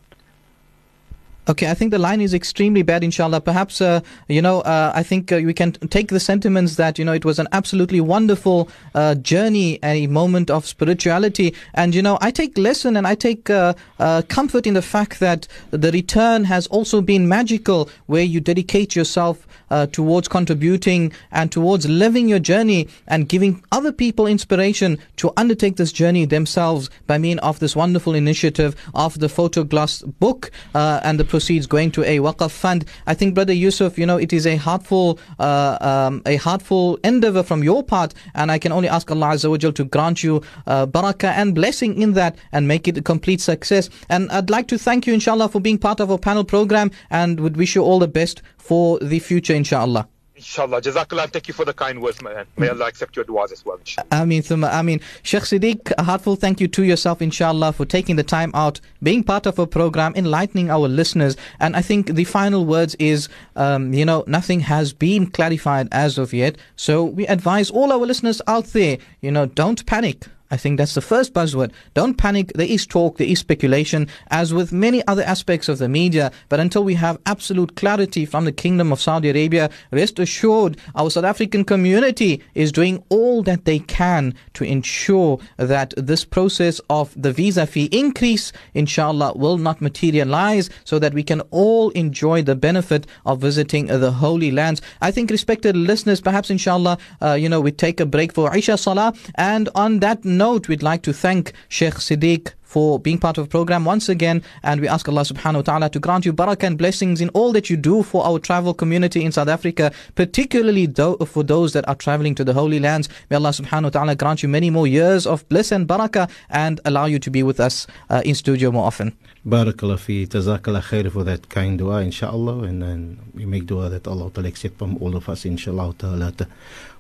Okay, I think the line is extremely bad, inshallah. Perhaps, uh, you know, uh, I think uh, we can take the sentiments that, you know, it was an absolutely wonderful uh, journey, a moment of spirituality. And, you know, I take lesson and I take uh, uh, comfort in the fact that the return has also been magical, where you dedicate yourself towards contributing and towards living your journey and giving other people inspiration to undertake this journey themselves by means of this wonderful initiative of the Photoglass book and the proceeds going to a waqf fund. I think, Brother Yusuf, you know, it is a heartful, uh, um, a heartful endeavor from your part, and I can only ask Allah Azza wa to grant you uh, barakah and blessing in that and make it a complete success. And I'd like to thank you, inshallah, for being part of our panel program and would wish you all the best for the future, inshallah. Inshallah. Jazakallah. Thank you for the kind words, man. May Allah accept your du'as as well. Inshallah. Ameen. I mean, Sheikh Siddiq, a heartfelt thank you to yourself, inshallah, for taking the time out, being part of our program, enlightening our listeners. And I think the final words is, um, you know, nothing has been clarified as of yet. So we advise all our listeners out there, you know, don't panic. I think that's the first buzzword. Don't panic. There is talk, there is speculation, as with many other aspects of the media. But until we have absolute clarity from the Kingdom of Saudi Arabia, rest assured our South African community is doing all that they can to ensure that this process of the visa fee increase, inshallah, will not materialize so that we can all enjoy the benefit of visiting the Holy Lands. I think, respected listeners, perhaps inshallah, uh, you know, we take a break for Isha Salah. And on that note, we'd like to thank Sheikh Siddiq for being part of the program once again. And we ask Allah subhanahu wa ta'ala to grant you barakah and blessings in all that you do for our travel community in South Africa, particularly for those that are traveling to the Holy Lands. May Allah subhanahu wa ta'ala grant you many more years of bliss and barakah and allow you to be with us uh, in studio more often. Barakallah fi, jazakallah khair for that kind dua, inshallah. And then we make dua that Allah will accept from all of us, inshallah ta'ala.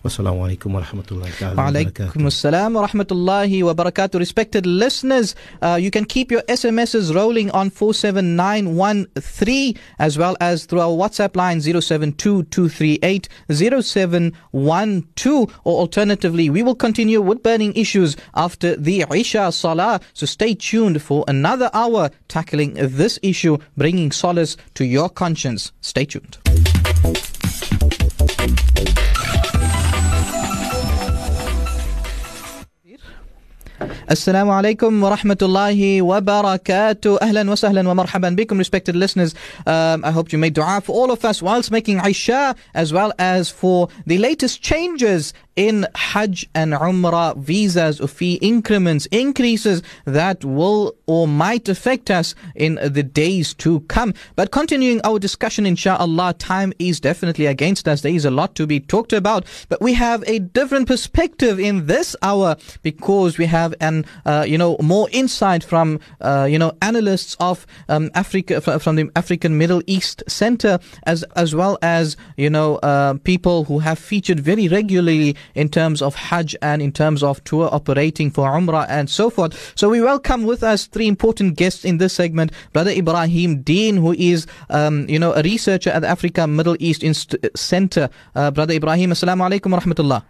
Wassalamu alaikum wa rahmatullahi wa barakatuh. assalam wa rahmatullahi wa barakatuh. Respected listeners, uh, you can keep your SMSs rolling on 47913 as well as through our WhatsApp line 0722380712 or alternatively, we will continue with burning issues after the Isha Salah. So stay tuned for another hour tackling this issue, bringing solace to your conscience. Stay tuned. Assalamu alaikum wa rahmatullahi wa barakatuh. Ahlan wa sahlan wa marhaban bikum, respected listeners. Um, I hope you made dua for all of us whilst making Isha, as well as for the latest changes in Hajj and Umrah visas or fee increments, increases that will or might affect us in the days to come. But continuing our discussion, inshallah, time is definitely against us. There is a lot to be talked about, but we have a different perspective in this hour because we have an, uh, you know, more insight from, uh, you know, analysts of um, Africa, from the African Middle East Center, as, as well as, you know, uh, people who have featured very regularly in terms of Hajj and in terms of tour operating for Umrah and so forth. So we welcome with us three important guests in this segment. Brother Ibrahim Deen, who is, um, you know, a researcher at the Africa Middle East Inst- Center. Uh, Brother Ibrahim, Assalamu alaikum wa rahmatullah.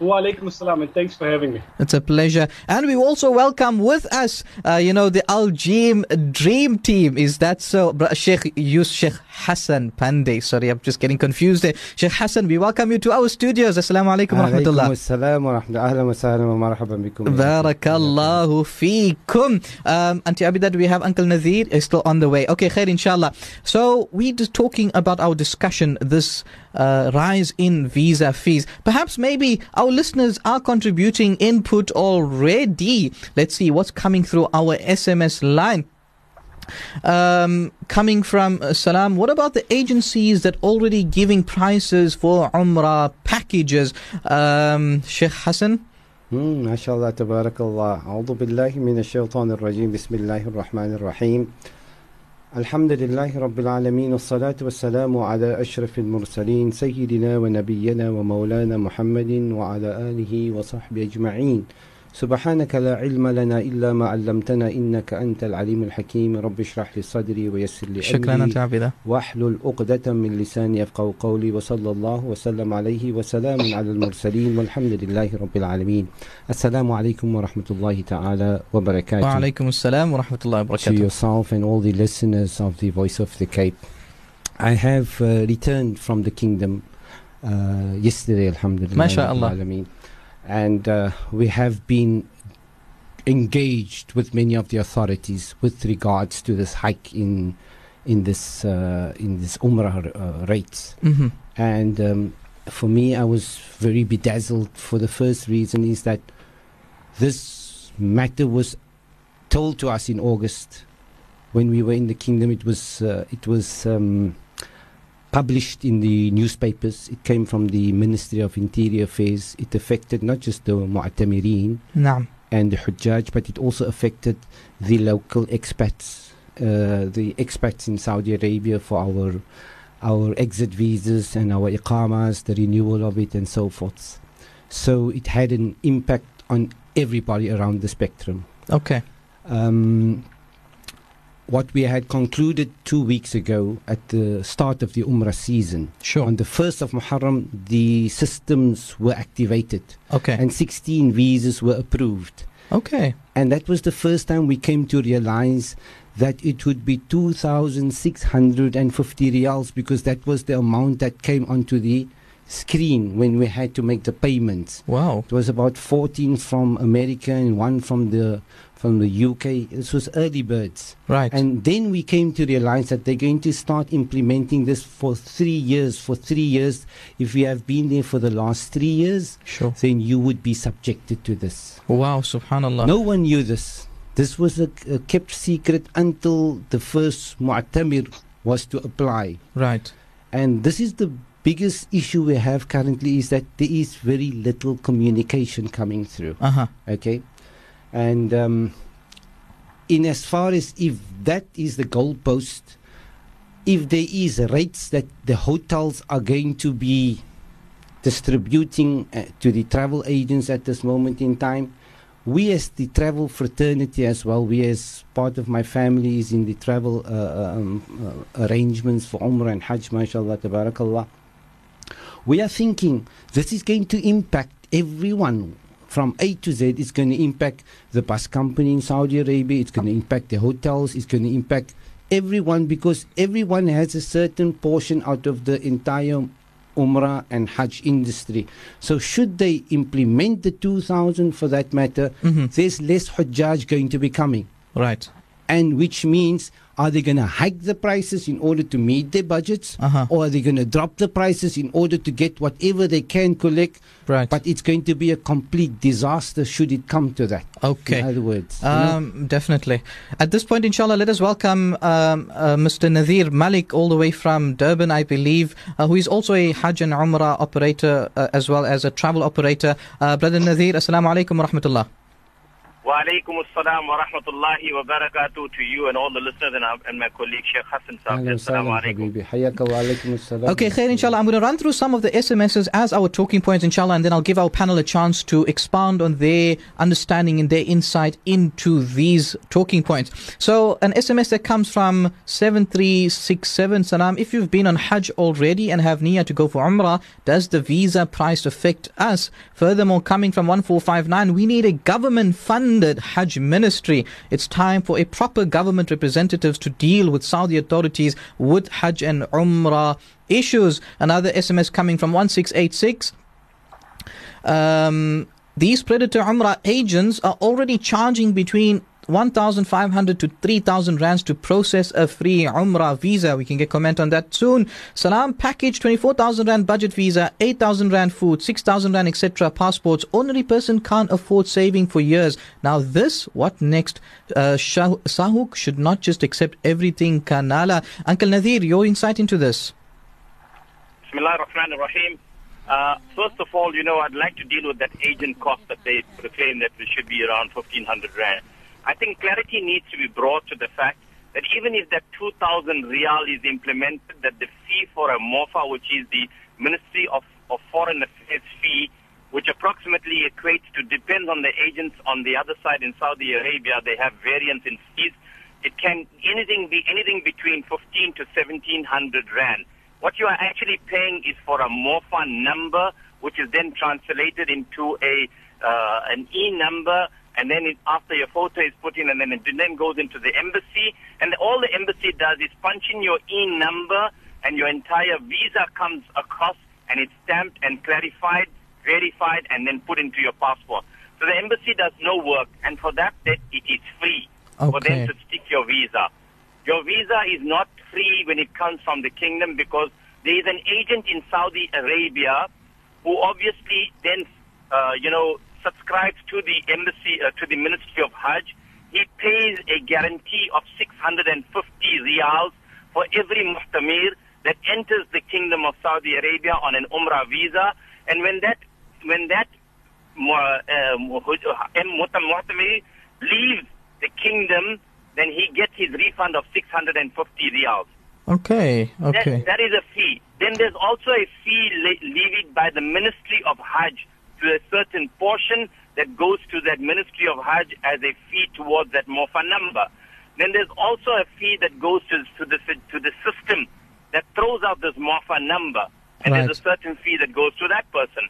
Walaikum salam and thanks for having me. It's a pleasure. And we also welcome with us, uh, you know, the Al Jim Dream Team. Is that so? Sheikh Yus Sheikh Hassan Pandey. Sorry, I'm just getting confused there. Sheikh Hassan, we welcome you to our studios. Assalamu alaikum wa rahmatullah. Assalamu wa rahmatullah. Wa marhaban bikum. Barakallahu fikum. Um, Auntie Abidat, we have Uncle Nazir is still on the way. Okay, khair inshallah. So we're just talking about our discussion, this uh, rise in visa fees. Perhaps maybe our listeners are contributing input already. Let's see what's coming through our SMS line. Um, coming from uh, Salam, what about the agencies that already giving prices for Umrah packages? Um, Sheikh Hassan? مم، ما شاء الله تبارك الله أعوذ بالله من الشيطان الرجيم بسم الله الرحمن الرحيم الحمد لله رب العالمين والصلاة والسلام على أشرف المرسلين سيدنا ونبينا ومولانا محمد وعلى آله وصحبه أجمعين. سبحانك لا علم لنا إلا ما علمتنا إنك أنت العليم الحكيم رب اشرح لي صدري ويسر لي شكرا أمري أنت عبيدة واحلل عقدة من لساني يفقه قولي وصلى الله وسلم عليه وسلام على المرسلين والحمد لله رب العالمين السلام عليكم ورحمة الله تعالى وبركاته وعليكم السلام ورحمة الله to وبركاته yourself and all the listeners of the Voice of the Cape. I have uh, returned from the kingdom uh, yesterday, Alhamdulillah. MashaAllah. Rabbil Alameen. And uh, we have been engaged with many of the authorities with regards to this hike in in this uh, in this Umrah uh, rates. hmm And um, for me, I was very bedazzled. For the first reason is that this matter was told to us in August when we were in the kingdom. It was uh, it was um, published in the newspapers. It came from the Ministry of Interior Affairs. It affected not just the Mu'tamirin نعم and the Hujjaj, but it also affected the local expats, uh, the expats in Saudi Arabia for our our exit visas and our iqamas, the renewal of it, and so forth. So it had an impact on everybody around the spectrum. Okay. Um, what we had concluded two weeks ago at the start of the Umrah season, Sure. on the 1st of Muharram, the systems were activated Okay. and 16 visas were approved. okay. And that was the first time we came to realize that it would be 2,650 reals because that was the amount that came onto the screen when we had to make the payments. Wow. It was about 14 from America and one from the from the UK. This was early birds. Right. And then we came to realize that they're going to start implementing this for three years. For three years, if we have been there for the last three years, sure. then you would be subjected to this. Wow. Subhanallah. No one knew this. This was a, a kept secret until the first Mu'tamir was to apply. Right. And this is the biggest issue we have currently is that there is very little communication coming through. Uh huh. Okay? And um, in as far as if that is the goalpost, if there is rates that the hotels are going to be distributing uh, to the travel agents at this moment in time, we as the travel fraternity as well, we as part of my family is in the travel uh, um, uh, arrangements for Umrah and Hajj, mashallah, tabarakallah. We are thinking this is going to impact everyone from A to Z. It's going to impact the bus company in Saudi Arabia. It's going to impact the hotels. It's going to impact everyone because everyone has a certain portion out of the entire Umrah and Hajj industry. So should they implement the 2000 for that matter, hmm there's less Hujjaj going to be coming. Right. And which means, are they going to hike the prices in order to meet their budgets? Uh huh. Or are they going to drop the prices in order to get whatever they can collect? Right. But it's going to be a complete disaster should it come to that. okay. In other words, you know? Um, definitely. At this point, inshallah, let us welcome um, uh, Mr. Nadir Malik, all the way from Durban, I believe, uh, who is also a Hajj and Umrah operator uh, as well as a travel operator. Uh, Brother Nadir, Assalamu alaikum wa rahmatullah. Wa alaikum assalam wa rahmatullahi wa barakatuh to you and all the listeners and, our, and my colleague Sheikh Hassan Saab. Okay, khair inshallah. I'm going to run through some of the SMSs as our talking points inshallah and then I'll give our panel a chance to expound on their understanding and their insight into these talking points. So an SMS that comes from 7367 Salam. If you've been on Hajj already and have Nia to go for Umrah, does the visa price affect us? Furthermore, coming from 1459, we need a government fund Hajj ministry. It's time for a proper government representatives to deal with Saudi authorities with Hajj and Umrah issues. Another SMS coming from 1686. Um, these Predator Umrah agents are already charging between 1,500 to 3,000 rands to process a free Umrah visa. We can get comment on that soon. Salam package 24,000 rand budget visa, 8,000 rand food, 6,000 rand etc. Passports. Ordinary person can't afford saving for years. Now this, what next? Uh, SAHUC should not just accept everything. Kanala. Uncle Nadir, your insight into this. Bismillah. Uh, first of all, you know, I'd like to deal with that agent cost that they proclaim that it should be around 1,500 rand. I think clarity needs to be brought to the fact that even if that 2,000 real is implemented, that the fee for a MOFA, which is the Ministry of, of Foreign Affairs fee, which approximately equates to, depends on the agents on the other side in Saudi Arabia, they have variance in fees. It can anything be anything between 15 to 1700 rand. What you are actually paying is for a MOFA number, which is then translated into a uh, an E number, and then it, after your photo is put in, and then it then goes into the embassy, and all the embassy does is punch in your E number, and your entire visa comes across, and it's stamped and clarified, verified, and then put into your passport. So the embassy does no work, and for that, that it is free for them to stick your visa. Your visa is not free when it comes from the kingdom because there is an agent in Saudi Arabia who obviously then, uh, you know, subscribes to the embassy, uh, to the Ministry of Hajj. He pays a guarantee of 650 riyals for every mu'tamir that enters the kingdom of Saudi Arabia on an Umrah visa. And when that, when that uh, mu'tamir leaves the kingdom, then he gets his refund of 650 riyals. Okay, That- okay. that is a fee. Then there's also a fee le- levied by the Ministry of Hajj to a certain portion that goes to that Ministry of Hajj as a fee towards that MOFA number. Then there's also a fee that goes to, to the to the system that throws out this MOFA number, and Right. there's a certain fee that goes to that person.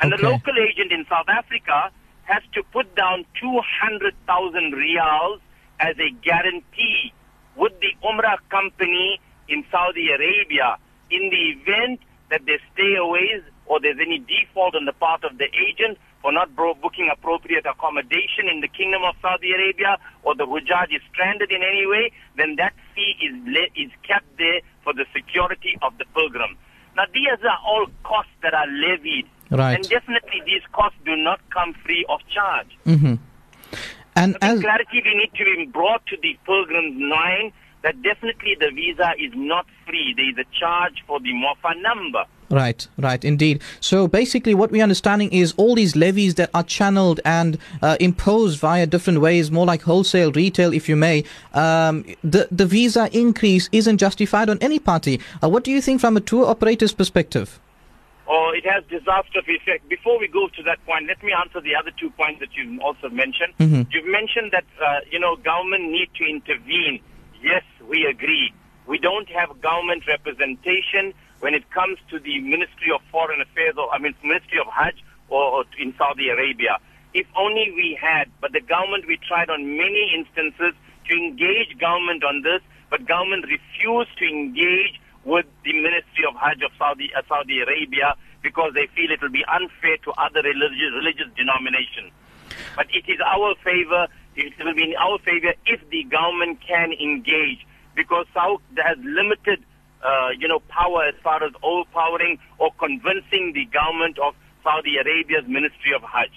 And Okay. the local agent in South Africa has to put down 200,000 riyals as a guarantee with the Umrah company in Saudi Arabia in the event that there's stayaways or there's any default on the part of the agent for not bro- booking appropriate accommodation in the Kingdom of Saudi Arabia or the Hujjaj is stranded in any way, then that fee is, le- is kept there for the security of the pilgrim. Now these are all costs that are levied. Right. And definitely these costs do not come free of charge. Mm-hmm. And think as clarity we need to be brought to the pilgrims knowing that definitely the visa is not free. There is a charge for the MOFA number. Right, right, indeed. So basically, what we're understanding is all these levies that are channeled and uh, imposed via different ways, more like wholesale, retail, if you may. Um, the the visa increase isn't justified on any party. Uh, what do you think from a tour operator's perspective? Or it has disastrous effect. Before we go to that point, let me answer the other two points that you've also mentioned. Mhm. You've mentioned that uh, you know government need to intervene. Yes, we agree. We don't have government representation when it comes to the Ministry of Foreign Affairs, or I mean Ministry of Hajj, or, or in Saudi Arabia. If only we had, but the government we tried on many instances to engage government on this, but government refused to engage with the Ministry of Hajj of Saudi uh, Saudi Arabia because they feel it will be unfair to other religious religious denominations. But it is our favor. It will be in our favor if the government can engage, because Saudi has limited, uh, you know, power as far as overpowering or convincing the government of Saudi Arabia's Ministry of Hajj.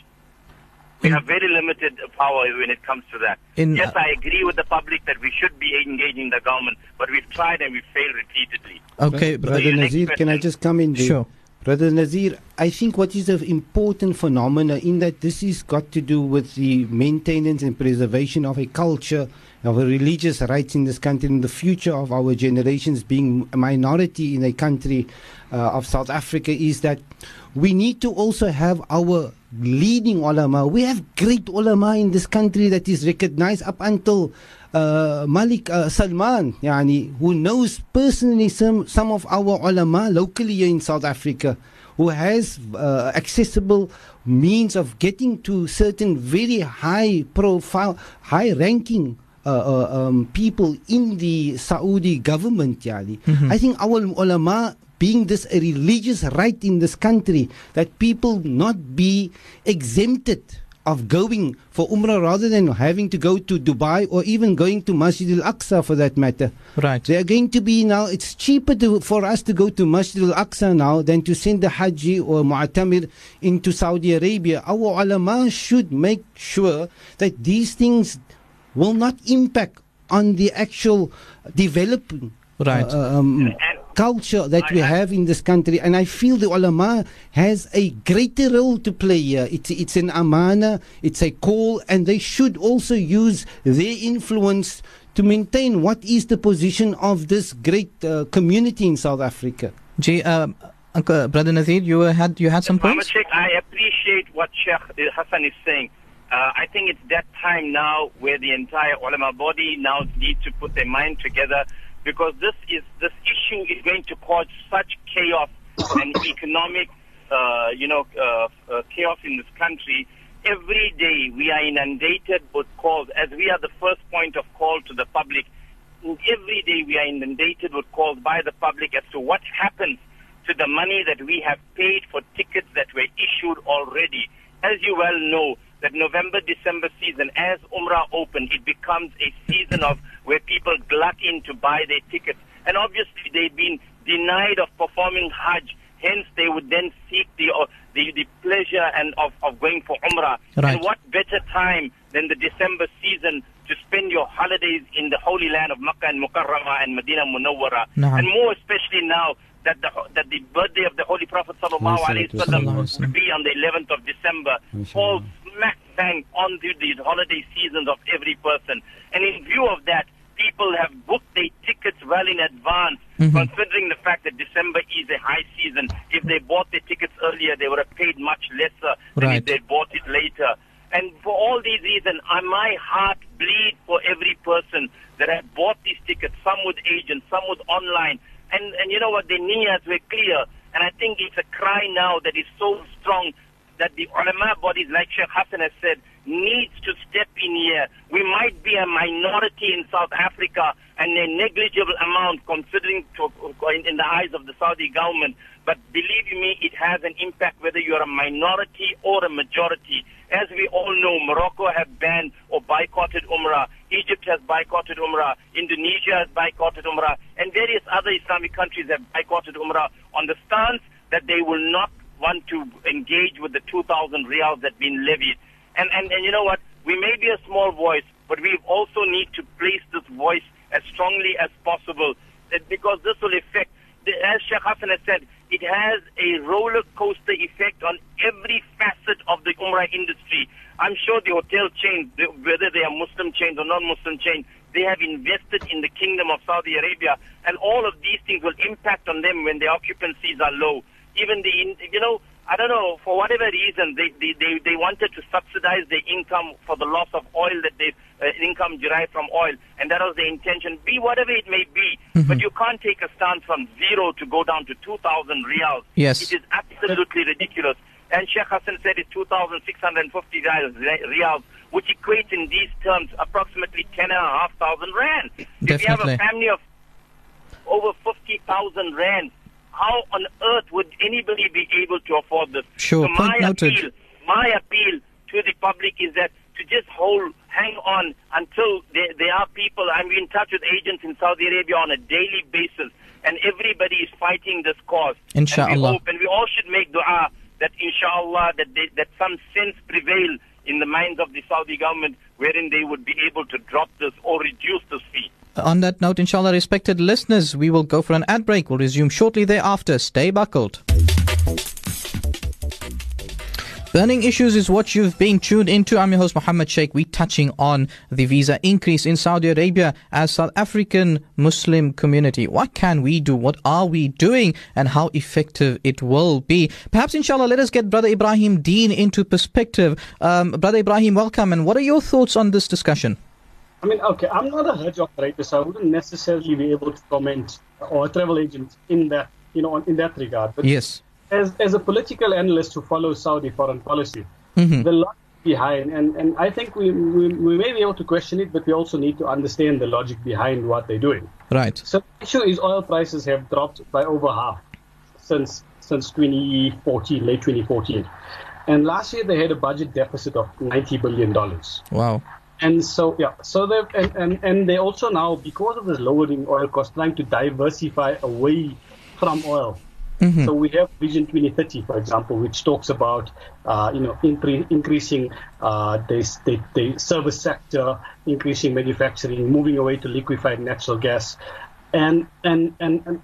We In- have very limited power when it comes to that. In- yes, I agree with the public that we should be engaging the government, but we've tried and we've failed repeatedly. Okay, Brother your next Nazir, can I just come in there? Sure. Brother Nazir, I think what is an important phenomena in that this is got to do with the maintenance and preservation of a culture, of a religious rights in this country, and the future of our generations being a minority in a country uh, of South Africa is that we need to also have our leading ulama. We have great ulama in this country that is recognized up until uh, Malik uh, Salman, yani, who knows personally some, some of our ulama locally here in South Africa, who has uh, accessible means of getting to certain very high profile, high ranking uh, uh, um, people in the Saudi government. Yani. I think our ulama being this a religious right in this country that people not be exempted of going for Umrah rather than having to go to Dubai or even going to Masjid al Aqsa for that matter. Right. They are going to be now, it's cheaper to, for us to go to Masjid al Aqsa now than to send the Haji or Mu'tamir into Saudi Arabia. Our ulama should make sure that these things will not impact on the actual developing Right. uh, um, And- culture that we I- I- have in this country. And I feel the ulama has a greater role to play here. It's, it's an amana, it's a call, and they should also use their influence to maintain what is the position of this great uh, community in South Africa. Gee, um, Uncle, Brother Nazir, you uh, had you had some Muhammad points? Sheikh, I appreciate what Sheikh Hassan is saying. Uh, I think it's that time now where the entire ulama body now needs to put their mind together because this is this issue is going to cause such chaos and economic, uh, you know, uh, uh, chaos in this country. Every day we are inundated with calls, as we are the first point of call to the public. Every day we are inundated with calls by the public as to what happens to the money that we have paid for tickets that were issued already. As you well know, that November, December season, as Umrah open, it becomes a season of where people glut in to buy their tickets. And obviously they've been denied of performing Hajj. Hence they would then seek the, uh, the, the pleasure and of, of going for Umrah. Right. And what better time than the December season to spend your holidays in the holy land of Makkah and Mukarramah and Medina Munawwara. And more especially now that the that the birthday of the Holy Prophet sallallahu alaihi wasallam will be on the 11th of December, falls smack bang onto the holiday seasons of every person. And in view of that, people have booked their tickets well in advance, considering the fact that December is a high season. If they bought their tickets earlier, they would have paid much lesser than Right. if they bought it later. And for all these reasons, uh, my heart bleeds for every person that have bought these tickets, some with agents, some with online. And, and you know what, their niyas were clear. And I think it's a cry now that is so strong that the ulama bodies, like Sheikh Hassan has said, needs to step in here. We might be a minority in South Africa and a negligible amount considering to, in, the eyes of the Saudi government. But believe me, it has an impact whether you're a minority or a majority. As we all know, Morocco have banned or boycotted Umrah. Egypt has boycotted Umrah. Indonesia has boycotted Umrah. And various other Islamic countries have boycotted Umrah on the stance that they will not want to engage with the 2,000 reals that been levied. And, and, and you know what? We may be a small voice, but we also need to place this voice as strongly as possible that because this will affect, as Sheikh Hassan has said, it has a roller coaster effect on every facet of the Umrah industry. I'm sure the hotel chains, whether they are Muslim chains or non-Muslim chains, they have invested in the kingdom of Saudi Arabia, and all of these things will impact on them when their occupancies are low. Even the, you know, I don't know, for whatever reason, they, they, they, they wanted to subsidize their income for the loss of oil that they, uh, income derived from oil, and that was the intention. Be whatever it may be, but you can't take a stance from zero to go down to 2,000 riyals. Yes. It is absolutely ridiculous. And Sheikh Hassan said it's 2,650 riyals, riyals, which equates in these terms approximately 10,500 rand. If you have a family of over 50,000 rand, how on earth would anybody be able to afford this? Sure, so my noted. appeal, my appeal to the public is that to just hold, hang on until there, there are people. I'm in touch with agents in Saudi Arabia on a daily basis, and everybody is fighting this cause. And we Inshallah. hope, and we all should make dua that inshallah that they, that some sense prevail in the minds of the Saudi government, wherein they would be able to drop this or reduce this fee. On that note, inshallah, respected listeners, we will go for an ad break. We'll resume shortly thereafter. Stay buckled. Burning issues is what you've been tuned into. I'm your host, Mohammed Sheikh. We're touching on the visa increase in Saudi Arabia as South African Muslim community. What can we do? What are we doing? And how effective it will be. Perhaps, inshallah, let us get Brother Ibrahim Deen into perspective. Um, Brother Ibrahim, welcome. And what are your thoughts on this discussion? I mean, okay, I'm not a Hajj operator, so I wouldn't necessarily be able to comment or a travel agent in that, you know, in that regard. But yes as, as a political analyst who follows Saudi foreign policy, mm-hmm. the logic behind, and, and I think we, we, we may be able to question it, but we also need to understand the logic behind what they're doing. Right. So the issue is oil prices have dropped by over half since since 2014, late 2014. And last year they had a budget deficit of 90 billion dollars. Wow. And so yeah, so they and, and and they also now because of this lowering oil cost, trying to diversify away from oil Mm-hmm. So we have Vision 2030, for example, which talks about uh, you know incre- increasing uh, the, the, the service sector, increasing manufacturing, moving away to liquefied natural gas, and and and, and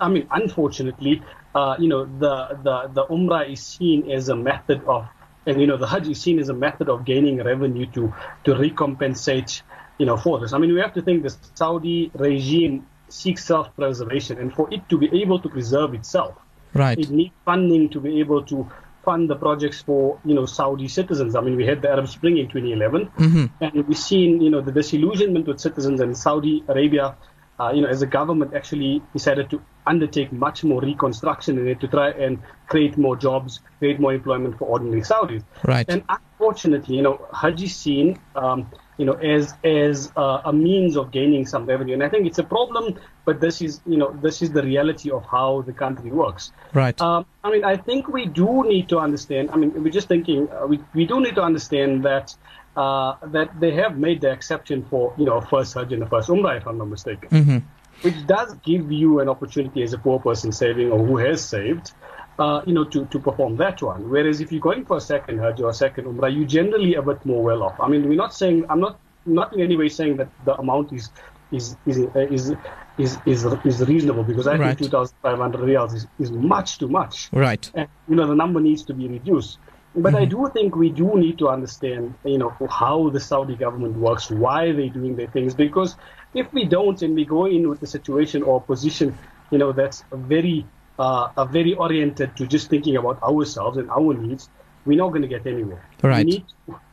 I mean unfortunately, uh, you know the the the Umrah is seen as a method of and you know the Hajj is seen as a method of gaining revenue to to recompensate you know for this. I mean we have to think the Saudi regime seeks self-preservation, and for it to be able to preserve itself, right. it needs funding to be able to fund the projects for you know Saudi citizens. I mean, we had the Arab Spring in 2011, mm-hmm. and we've seen you know the disillusionment with citizens in Saudi Arabia. Uh, you know, as a government actually decided to undertake much more reconstruction in it to try and create more jobs, create more employment for ordinary Saudis. Right. And unfortunately, you know, Hajj is seen um, you know, as as uh, a means of gaining some revenue. And I think it's a problem, but this is, you know, this is the reality of how the country works. Right. Um, I mean, I think we do need to understand. I mean, we're just thinking. Uh, we we do need to understand that. Uh, that they have made the exception for you know a first Hajj and the first Umrah, if I'm not mistaken, mm-hmm. Which does give you an opportunity as a poor person saving or who has saved uh, you know, to, to perform that one. Whereas if you're going for a second Hajj or a second Umrah, you're generally a bit more well off. I mean, we're not saying, I'm not, not in any way saying that the amount is, is, is, is, is, is, is reasonable because I right. think 2,500 riyals is, is much too much. Right. And, you know, the number needs to be reduced. But mm-hmm. I do think we do need to understand, you know, how the Saudi government works, why they're doing their things. Because if we don't and we go in with a situation or position, you know, that's very uh, are very oriented to just thinking about ourselves and our needs, we're not going to get anywhere. Right. We need,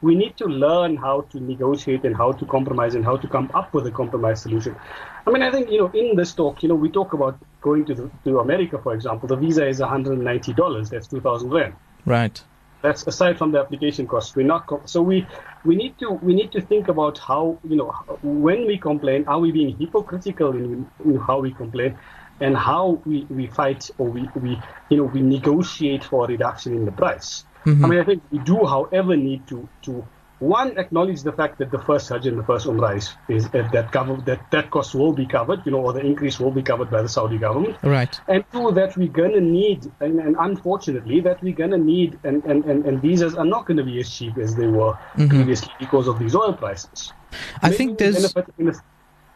we need to learn how to negotiate and how to compromise and how to come up with a compromise solution. I mean, I think, you know, in this talk, you know, we talk about going to, the, to America, for example. The visa is $190. That's 2,000 Rand. Right. That's aside from the application cost. We're not co- so we we need to we need to think about how you know when we complain, are we being hypocritical in, in how we complain, and how we, we fight or we, we you know we negotiate for a reduction in the price. Mm-hmm. I mean, I think we do, however, need to to one acknowledge the fact that the first Hajj and the first Umrah is, is uh, that cover, that that cost will be covered, you know, or the increase will be covered by the Saudi government. Right. And two, that we're gonna need, and, and unfortunately, that we're gonna need, and, and, and, and visas are not gonna be as cheap as they were mm-hmm. previously because of these oil prices. I Maybe think there's.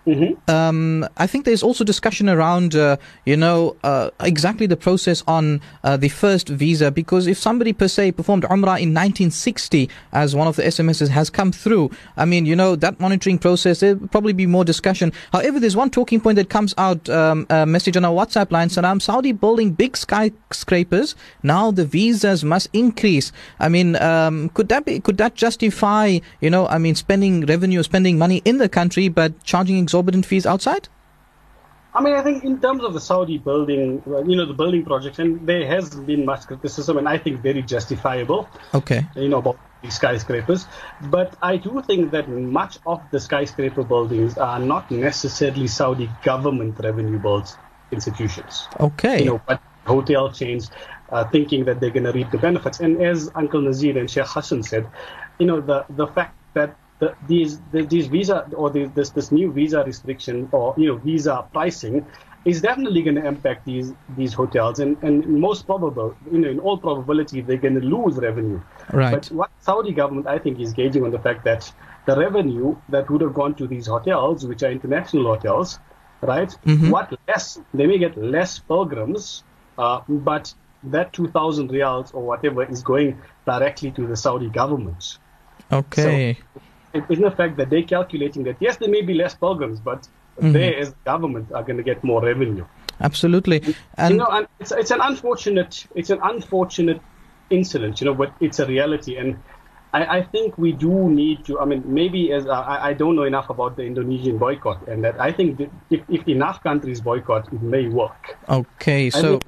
Mm-hmm. Um, I think there's also discussion around, uh, you know, uh, exactly the process on uh, the first visa. Because if somebody per se performed Umrah in 1960, as one of the SMSs has come through, I mean, you know, that monitoring process, there'll probably be more discussion. However, there's one talking point that comes out, um, a message on our WhatsApp line, Salam, Saudi building big skyscrapers. Now the visas must increase. I mean, um, could that be, could that justify, you know, I mean, spending revenue, spending money in the country, but charging exorbitant fees outside? I mean, I think in terms of the Saudi building, you know, the building projects, and there has been much criticism, and I think very justifiable. Okay. You know about these skyscrapers, but I do think that much of the skyscraper buildings are not necessarily Saudi government revenue built institutions. Okay. You know, but hotel chains uh, thinking that they're going to reap the benefits, and as Uncle Nazir and Sheikh Hassan said, you know, the the fact that the, these the, these visa or the, this this new visa restriction or you know visa pricing is definitely going to impact these these hotels and and most probable you know in all probability they're going to lose revenue right but what saudi government i think is gauging on the fact that the revenue that would have gone to these hotels which are international hotels right mm-hmm. what less they may get less pilgrims uh, but that 2000 riyals or whatever is going directly to the Saudi government. Okay. So it, the fact that they're calculating that yes, there may be less pilgrims, but Mm-hmm. they as government are going to get more revenue. Absolutely. And you know, and it's, it's an unfortunate it's an unfortunate incident, you know, but it's a reality, and I, I think we do need to. I mean, maybe as I, I don't know enough about the Indonesian boycott, and that I think that if, if enough countries boycott, it may work. Okay, so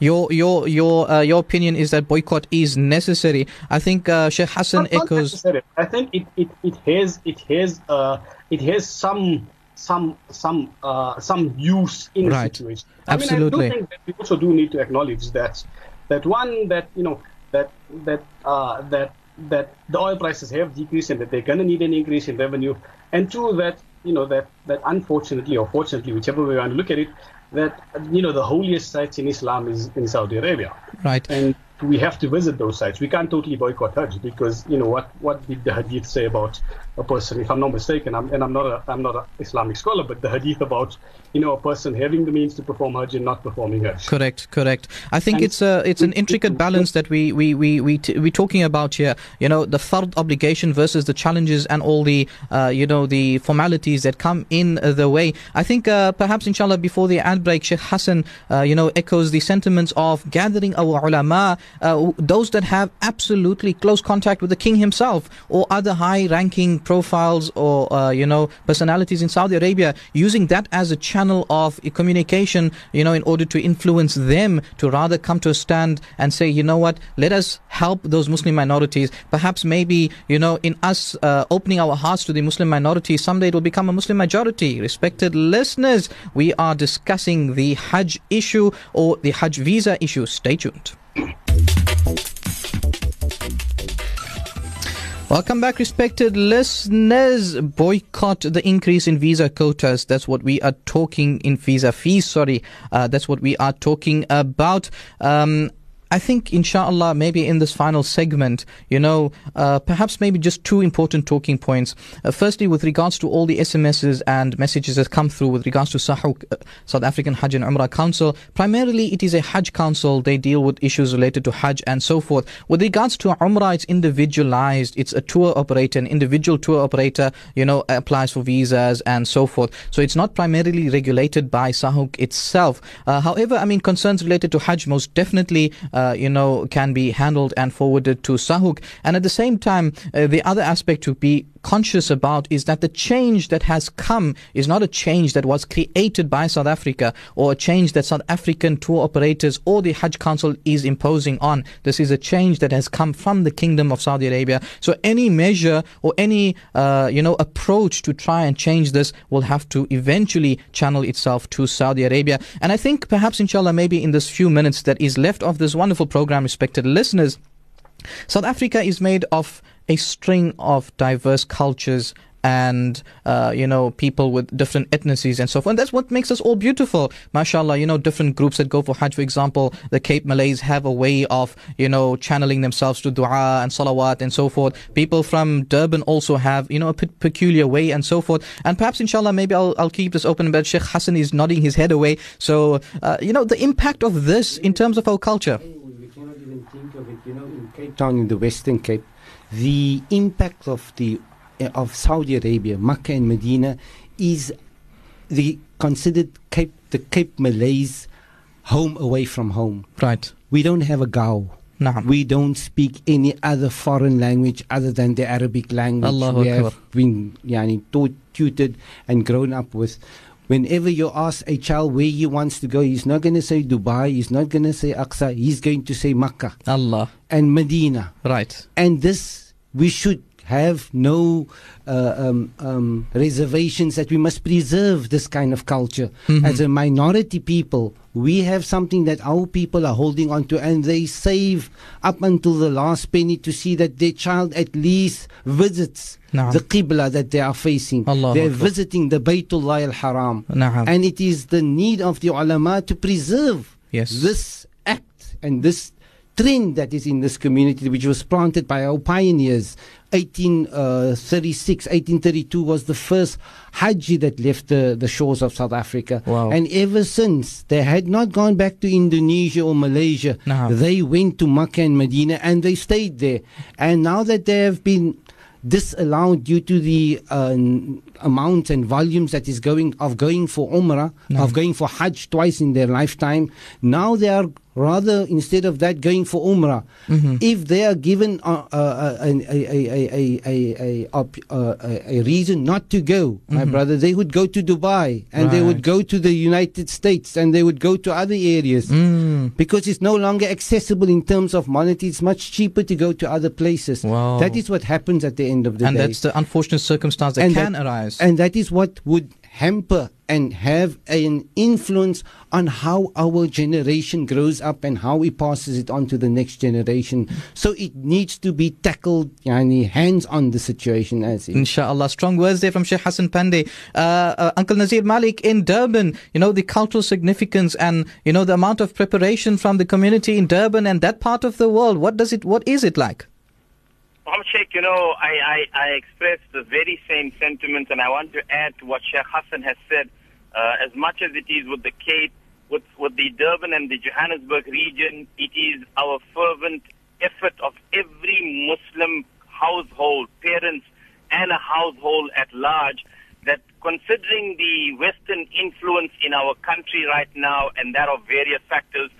your your your uh, your opinion is that boycott is necessary. I think uh, Sheikh Hassan echoes. I think it, it, it has it has uh, it has some some some uh, some use in Right. a situation. Absolutely. I mean, I do think that we also do need to acknowledge that that one that you know that that uh, that that the oil prices have decreased and that they're going to need an increase in revenue, and two that you know that that unfortunately or fortunately, whichever way you want to look at it, that you know the holiest sites in Islam is in Saudi Arabia Right. and we have to visit those sites. We can't totally boycott Hajj because you know what what did the Hadith say about a person? If I'm not mistaken, I'm, and I'm not a I'm not an Islamic scholar, but the Hadith about you know a person having the means to perform Hajj and not performing Hajj. Correct, correct. I think And it's a it's an intricate balance that we we we we t- we're talking about here. You know, the fard obligation versus the challenges and all the uh, you know the formalities that come in the way. I think uh, perhaps inshallah before the ad break, Sheikh Hassan uh, you know echoes the sentiments of gathering our ulama, uh, those that have absolutely close contact with the king himself or other high-ranking profiles or uh, you know personalities in Saudi Arabia, using that as a channel of communication, you know, in order to influence them to rather come to a stand and say, you know what, let us help those Muslim minorities. Perhaps maybe, you know, in us uh, opening our hearts to the Muslim minority, someday it will become a Muslim majority. Respected listeners, we are discussing the Hajj issue or the Hajj visa issue. Stay tuned. Welcome back, respected listeners. Boycott the increase in visa quotas. That's what we are talking in visa fees. Sorry, uh, that's what we are talking about. Um, I think, inshallah, maybe in this final segment, you know, uh, perhaps maybe just two important talking points. Uh, firstly, with regards to all the SMSs and messages that come through with regards to SAHUC, uh, South African Hajj and Umrah Council, primarily it is a Hajj council. They deal with issues related to Hajj and so forth. With regards to Umrah, it's individualized. It's a tour operator, an individual tour operator, you know, applies for visas and so forth. So it's not primarily regulated by SAHUC itself. Uh, however, I mean, concerns related to Hajj most definitely, uh, you know, can be handled and forwarded to SAHUC. And at the same time, uh, the other aspect to be conscious about is that the change that has come is not a change that was created by South Africa or a change that South African tour operators or the Hajj Council is imposing on. This is a change that has come from the Kingdom of Saudi Arabia. So any measure or any, uh, you know, approach to try and change this will have to eventually channel itself to Saudi Arabia. And I think perhaps, inshallah, maybe in this few minutes that is left of this wonderful program, respected listeners, South Africa is made of a string of diverse cultures and uh, you know people with different ethnicities and so forth. And that's what makes us all beautiful, mashallah. You know, different groups that go for Hajj, for example, the Cape Malays have a way of you know channeling themselves to du'a and salawat and so forth. People from Durban also have you know a peculiar way and so forth. And perhaps, inshallah, maybe I'll I'll keep this open. But Sheikh Hassan is nodding his head away. So uh, you know the impact of this in terms of our culture. We cannot even think of it, you know, in Cape Town, in the Western Cape, the impact of the uh, of Saudi Arabia, Mecca and Medina, is the considered Cape the Cape Malays home away from home. Right. We don't have a Gao. Naam. We don't speak any other foreign language other than the Arabic language. Allahu we Akbar. have been yani, taught, tutored, and grown up with. Whenever you ask a child where he wants to go, he's not going to say Dubai, he's not going to say Aqsa, he's going to say Makkah Allah. and Medina. Right. And this, we should have no uh, um, um, reservations that we must preserve this kind of culture. As a minority people, we have something that our people are holding on to, and they save up until the last penny to see that their child at least visits the Qibla that they are facing. Allahu They're Akbar. visiting the Baytullah al Haram. And it is the need of the ulama to preserve Yes. this act and this trend that is in this community, which was planted by our pioneers. 1836, 1832 was the first Haji that left the, the shores of South Africa. Wow. And ever since, they had not gone back to Indonesia or Malaysia. No. They went to Makkah and Medina and they stayed there. And now that they have been disallowed due to the uh, amount and volumes that is going of going for Umrah, No. of going for Hajj twice in their lifetime. Now they are rather instead of that going for Umrah. Mm-hmm. If they are given uh, uh, a, a, a, a, a, a, uh, a, a reason not to go, my brother, they would go to Dubai and they would Mm-hmm. Go to the United States and they would go to other areas Mm. because it's no longer accessible in terms of money. It's much cheaper to go to other places. Wow. That is what happens at the end of the day. And that's the unfortunate circumstance that And can that- arise. And that is what would hamper and have an influence on how our generation grows up and how it passes it on to the next generation. So it needs to be tackled, yani, hands on the situation as it. Inshallah. Strong words there from Sheikh Hassan Pandey. Uh, uh, Uncle Nazir Malik in Durban, you know, the cultural significance and, you know, the amount of preparation from the community in Durban and that part of the world. What does it, what is it like? Muhammad Sheikh, you know, I, I, I express the very same sentiments, and I want to add to what Sheikh Hassan has said. Uh, as much as it is with the Cape, with, with the Durban and the Johannesburg region, it is our fervent effort of every Muslim household, parents, and a household at large that considering the Western influence in our country right now and that of various factors,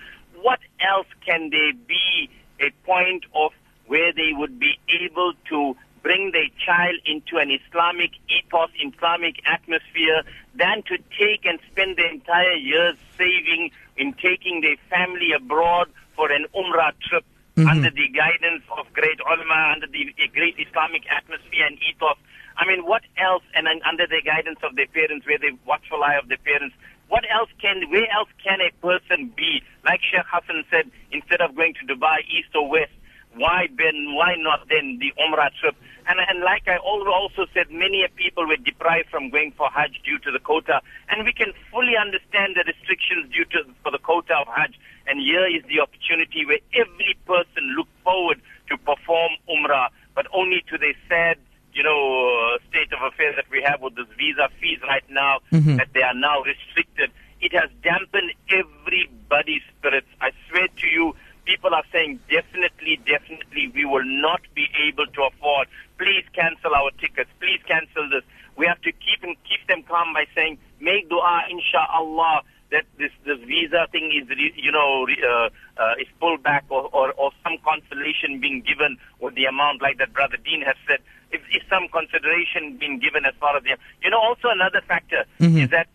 what else can there be a point of where they would be able to bring their child into an Islamic ethos, Islamic atmosphere, than to take and spend the entire years saving in taking their family abroad for an Umrah trip mm-hmm. under the guidance of great ulama, under the great Islamic atmosphere and ethos. I mean, what else, and under the guidance of their parents, where the watchful eye of their parents, what else can, where else can a person be? Like Sheikh Hassan said, instead of going to Dubai, east or west, why Ben? Why not then the Umrah trip? And, and like I also said, many a people were deprived from going for Hajj due to the quota, and we can fully understand the restrictions due to for the quota of Hajj. And here is the opportunity where every person look forward to perform Umrah, but only to the sad, you know, uh, state of affairs that we have with this visa fees right now, that they are now restricted. It has dampened everybody's spirits. I swear to you, people are saying definitely, definitely, we will not be able to afford. Please cancel our tickets. Please cancel this. We have to keep and keep them calm by saying, make dua, inshallah, that this this visa thing is, you know, uh, uh, is pulled back or, or or some consolation being given with the amount, like that brother Deen has said. If, if some consideration being given as far as the, you know, also another factor is that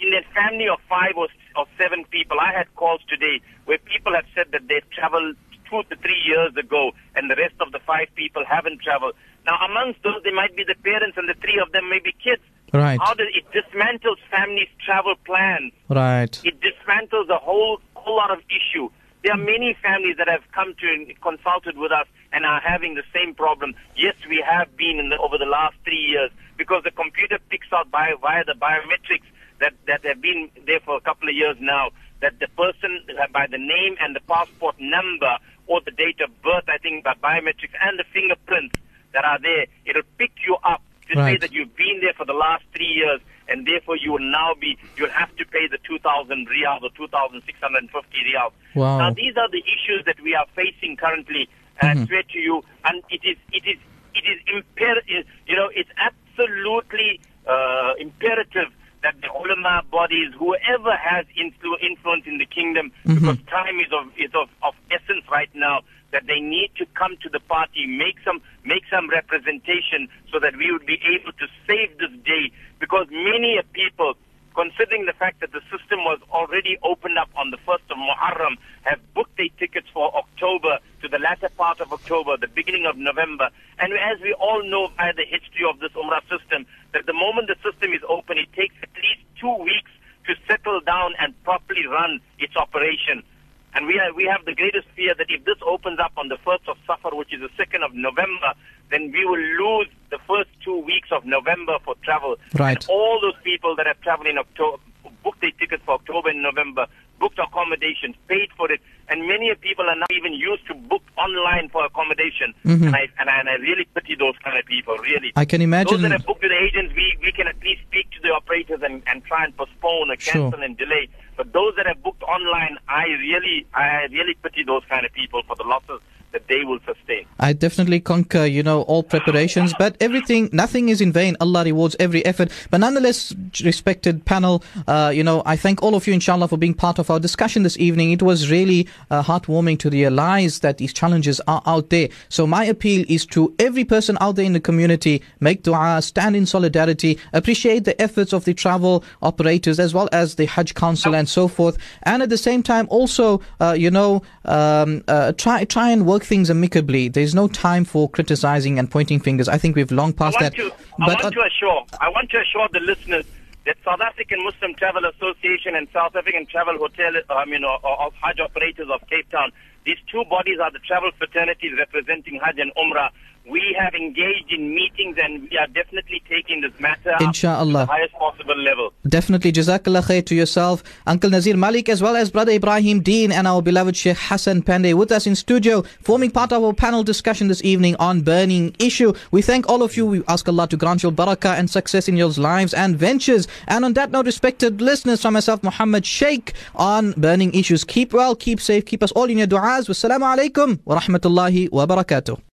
in a family of five or, or seven people, I had calls today where people have said that they've traveled two to three years ago and the rest of the five people haven't traveled. Now, amongst those, there might be the parents and the three of them may be kids. Right. How does it dismantles families' travel plans? Right. It dismantles a whole whole lot of issue. There are many families that have come to and consulted with us and are having the same problem. Yes, we have been in the, over the last three years because the computer picks out by, via the biometrics that, that have been there for a couple of years now that the person uh, by the name and the passport number or the date of birth, I think by biometrics and the fingerprints that are there, it'll pick you up to say that you've been there for the last three years and therefore you will now be, you'll have to pay the 2,000 riyals or 2,650 riyals. Wow. Now these are the issues that we are facing currently. And I swear to you, and it is, it is, it is imper- you know, it's absolutely uh, imperative that the ulama bodies, whoever has influ- influence in the kingdom, mm-hmm. because time is of is of, of essence right now, that they need to come to the party, make some make some representation, so that we would be able to save this day. Because many a people, considering the fact that the system was already opened up on the first of Muharram, have booked their tickets for October to the latter part of October, the beginning of November. And as we all know by the history of this Umrah system, that the moment the system is open, it takes at least two weeks to settle down and properly run its operation. And we have, we have the greatest fear that if this opens up on the 1st of Safar, which is the 2nd of November, then we will lose the first two weeks of November for travel. Right. And all those people that have traveled in October, booked their tickets for October and November, booked accommodations, paid for it, and many people are not even used to book online for accommodation. Mhm. And, I, and, I, and I really pity those kind of people, really. I can imagine. Those that have booked with agents, we, we can at least speak to the operators and, and try and postpone or Sure. cancel and delay. But those that have booked online, I really, I really pity those kind of people for the losses that they will sustain. I definitely conquer, you know, all preparations, but everything, nothing is in vain. Allah rewards every effort. But nonetheless, respected panel, uh, you know, I thank all of you, inshallah, for being part of our discussion this evening. It was really uh, heartwarming to realize that these challenges are out there. So my appeal is to every person out there in the community, make dua, stand in solidarity, appreciate the efforts of the travel operators as well as the Hajj Council and so forth. And at the same time, also, uh, you know, um, uh, try, try and work things amicably. There's no time for criticizing and pointing fingers. I think we've long want that. to, I But, want uh, to assure, I want to assure the listeners that South African Muslim Travel Association and South African Travel Hotel, I mean, or, or, of Hajj operators of Cape Town, these two bodies are the travel fraternities representing Hajj and Umrah. We have engaged in meetings and we are definitely taking this matter up to Insha'Allah. the highest possible level. Definitely, Jazakallah khair to yourself, Uncle Nazir Malik, as well as Brother Ibrahim Deen and our beloved Sheikh Hassan Pandey with us in studio, forming part of our panel discussion this evening on burning issue. We thank all of you. We ask Allah to grant you barakah and success in your lives and ventures. And on that note, respected listeners, from myself, Muhammad Sheikh, on burning issues. Keep well, keep safe, keep us all in your du'as. Wassalamu alaikum wa rahmatullahi wa barakatuh.